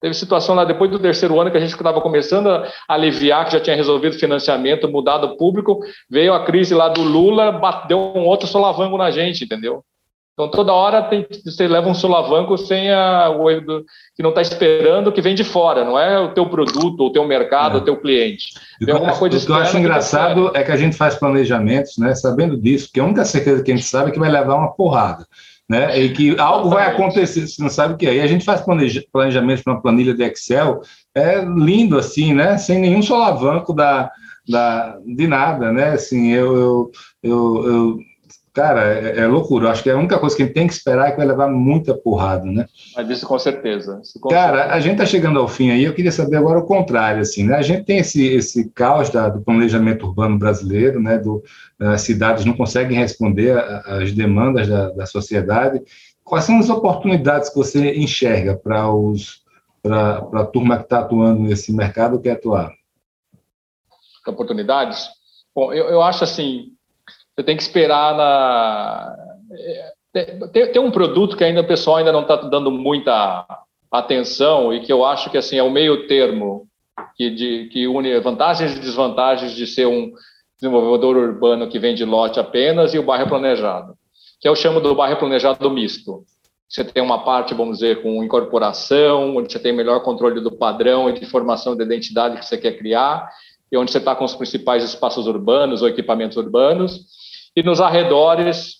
Speaker 3: Teve situação lá depois do terceiro ano que a gente estava começando a aliviar, que já tinha resolvido financiamento, mudado público, veio a crise lá do Lula, deu um outro solavanco na gente, entendeu? Então toda hora tem, você leva um solavanco sem a, o que não está esperando que vem de fora, não é o teu produto, o teu mercado, é. o teu cliente.
Speaker 2: Tem alguma coisa o que eu acho engraçado é que a gente faz planejamentos, né, sabendo disso, que a única certeza que a gente sabe é que vai levar uma porrada né? E que algo vai acontecer, você não sabe o que é. E a gente faz planejamento para uma planilha de Excel, é lindo assim, né? Sem nenhum solavanco da, da, de nada, né? Assim, eu, eu, eu, eu cara, é, é, loucura. Eu acho que a única coisa que a gente tem que esperar é que vai levar muita porrada, né?
Speaker 3: Mas isso com certeza. Isso com
Speaker 2: cara,
Speaker 3: certeza.
Speaker 2: a gente está chegando ao fim aí, eu queria saber agora o contrário, assim, né? A gente tem esse, esse caos da, do planejamento urbano brasileiro, né? Do, as cidades não conseguem responder às demandas da, da sociedade. Quais são as oportunidades que você enxerga para os para a turma que está atuando nesse mercado que atuar?
Speaker 3: Oportunidades? Bom, eu, eu acho assim, você tem que esperar na. Tem, tem um produto que ainda o pessoal ainda não está dando muita atenção e que eu acho que assim é o meio termo que, de, que une vantagens e desvantagens de ser um desenvolvedor urbano que vende lote apenas e o bairro planejado, que eu chamo do bairro planejado misto. Você tem uma parte, vamos dizer, com incorporação, onde você tem melhor controle do padrão e de formação de identidade que você quer criar, e onde você está com os principais espaços urbanos ou equipamentos urbanos, e nos arredores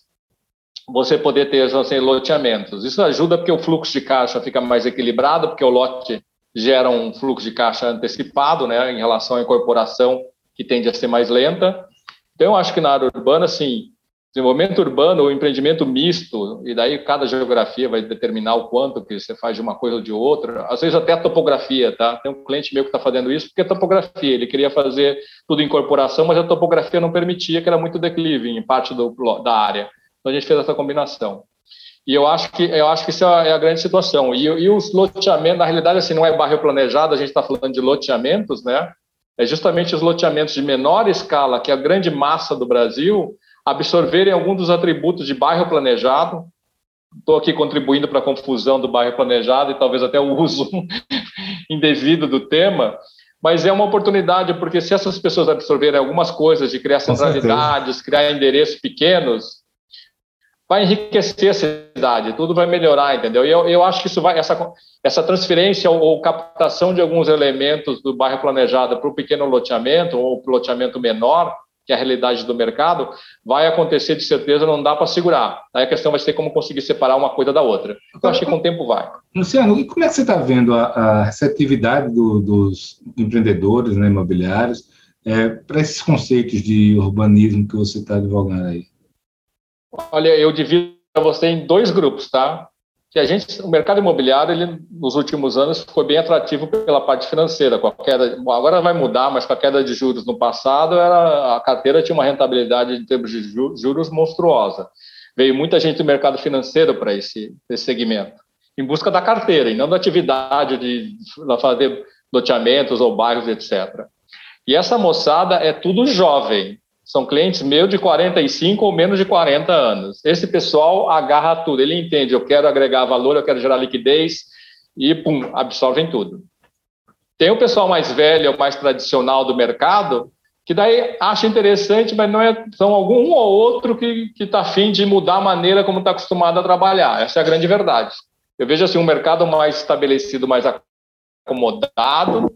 Speaker 3: você poder ter assim, loteamentos. Isso ajuda porque o fluxo de caixa fica mais equilibrado, porque o lote gera um fluxo de caixa antecipado, né, em relação à incorporação, que tende a ser mais lenta. Então, eu acho que na área urbana, assim, desenvolvimento urbano ou empreendimento misto, e daí cada geografia vai determinar o quanto que você faz de uma coisa ou de outra, às vezes até a topografia, tá? Tem um cliente meu que está fazendo isso porque é topografia, ele queria fazer tudo em incorporação, mas a topografia não permitia, que era muito declive em parte do, da área. Então a gente fez essa combinação. E eu acho que eu acho que isso é a grande situação. E, e os loteamentos, na realidade, assim, não é bairro planejado, a gente está falando de loteamentos, né? É justamente os loteamentos de menor escala, que é a grande massa do Brasil, absorverem algum dos atributos de bairro planejado. Estou aqui contribuindo para a confusão do bairro planejado e talvez até o uso indevido do tema, mas é uma oportunidade, porque se essas pessoas absorverem algumas coisas de criar centralidades, criar endereços pequenos, vai enriquecer a cidade, tudo vai melhorar, entendeu? E eu, eu acho que isso vai, essa, essa transferência ou, ou captação de alguns elementos do bairro planejado para o pequeno loteamento ou loteamento menor, que é a realidade do mercado, vai acontecer de certeza, não dá para segurar. Aí a questão vai ser como conseguir separar uma coisa da outra. Eu acho que com o tempo vai.
Speaker 2: Luciano, e como é que você está vendo a, a receptividade do, dos empreendedores né, imobiliários é, para esses conceitos de urbanismo que você está advogando aí?
Speaker 3: Olha, eu divido você em dois grupos, tá? Que a gente, o mercado imobiliário, ele, nos últimos anos, ficou bem atrativo pela parte financeira. Com queda, agora vai mudar, mas com a queda de juros no passado, era, a carteira tinha uma rentabilidade em termos de juros monstruosa. Veio muita gente do mercado financeiro para esse, esse segmento, em busca da carteira, e não da atividade de, de fazer loteamentos ou bairros, etc. E essa moçada é tudo jovem, são clientes meus de 45 ou menos de 40 anos. Esse pessoal agarra tudo, ele entende, eu quero agregar valor, eu quero gerar liquidez e pum, absorvem tudo. Tem o pessoal mais velho, mais tradicional do mercado, que daí acha interessante, mas não é são algum um ou outro que está afim de mudar a maneira como está acostumado a trabalhar. Essa é a grande verdade. Eu vejo assim um mercado mais estabelecido, mais acomodado,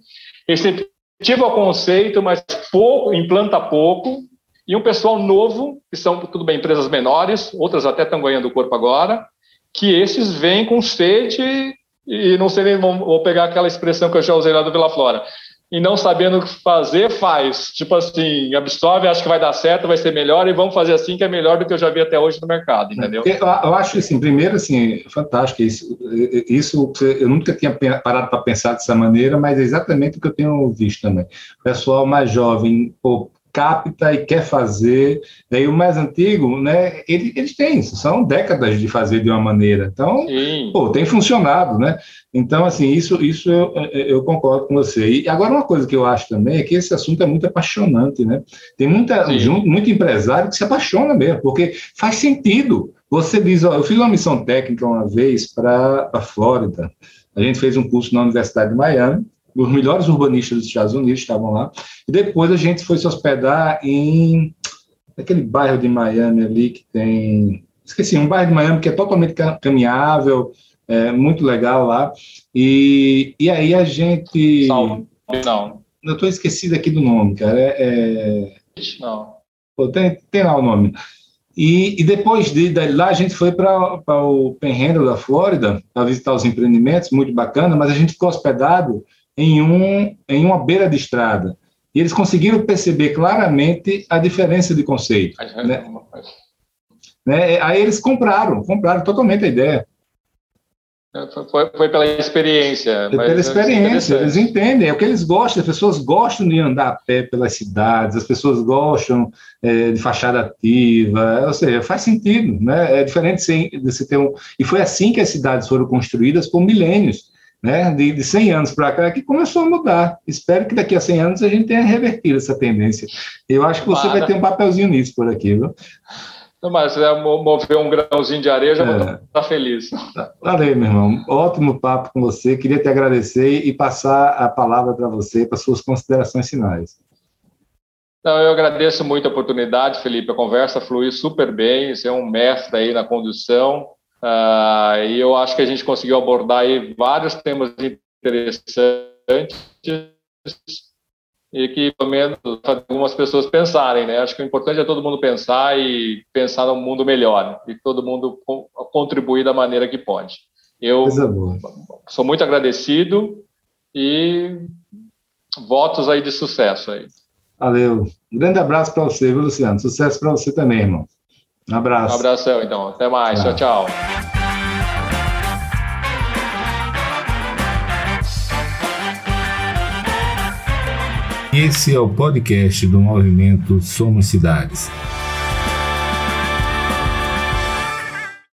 Speaker 3: receptivo ao conceito, mas pouco, implanta pouco, e um pessoal novo, que são, tudo bem, empresas menores, outras até estão ganhando corpo agora, que esses vêm com sede e não sei nem, vou pegar aquela expressão que eu já usei lá do Vila Flora, e não sabendo o que fazer, faz. Tipo assim, absorve, acho que vai dar certo, vai ser melhor, e vamos fazer assim, que é melhor do que eu já vi até hoje no mercado, entendeu?
Speaker 2: Eu, eu acho assim, primeiro, assim, fantástico isso. Isso eu nunca tinha parado para pensar dessa maneira, mas é exatamente o que eu tenho visto também. O pessoal mais jovem, pô, capta e quer fazer. Daí o mais antigo, né? Eles, eles têm, são décadas de fazer de uma maneira. Então, Sim. pô, tem funcionado, né? Então, assim, isso, isso eu, eu, concordo com você. E agora, uma coisa que eu acho também é que esse assunto é muito apaixonante, né? Tem muita, muito empresário que se apaixona mesmo, porque faz sentido. Você diz, ó, eu fiz uma missão técnica uma vez para a Flórida. A gente fez um curso na Universidade de Miami os melhores urbanistas dos Estados Unidos estavam lá. E depois a gente foi se hospedar em aquele bairro de Miami ali que tem. Esqueci, um bairro de Miami que é totalmente caminhável, é, muito legal lá. E, e aí a gente.
Speaker 3: Não. Não.
Speaker 2: Eu estou esquecido aqui do nome, cara. É, é...
Speaker 3: Não.
Speaker 2: Pô, tem, tem lá o nome. E, e, depois de, de, lá a gente foi para o Penhandle da Flórida para visitar os empreendimentos, muito bacana, mas a gente ficou hospedado em, um, em uma beira de estrada. E eles conseguiram perceber claramente a diferença de conceito. Né? né? Aí eles compraram, compraram totalmente a ideia.
Speaker 3: Foi, foi pela experiência.
Speaker 2: Foi pela experiência, eles entendem, é o que eles gostam, as pessoas gostam de andar a pé pelas cidades, as pessoas gostam é, de fachada ativa, ou seja, faz sentido, né? É diferente de você ter um. E foi assim que as cidades foram construídas por milênios né, de, de 100 anos para cá, que começou a mudar. Espero que daqui a 100 anos a gente tenha revertido essa tendência. Eu acho que você Para. vai ter um papelzinho nisso por aqui, viu?
Speaker 3: Mas é mover um grãozinho de areia, já é. vou estar feliz.
Speaker 2: Valeu, meu irmão. Ótimo papo com você. Queria te agradecer e passar a palavra para você, para suas considerações finais.
Speaker 3: Não, eu agradeço muito a oportunidade, Felipe. A conversa fluiu super bem. Você é um mestre aí na condução. Uh, e eu acho que a gente conseguiu abordar aí vários temas interessantes e que, pelo menos, algumas pessoas pensarem, né? Acho que o importante é todo mundo pensar e pensar num mundo melhor e todo mundo contribuir da maneira que pode. Eu sou muito agradecido e votos aí de sucesso aí.
Speaker 2: Valeu. Um grande abraço para você, viu, Luciano? Sucesso para você também, irmão. Um abraço.
Speaker 3: Um abração, então. Até mais. tchau. tchau.
Speaker 1: Esse é o podcast do movimento Somos Cidades.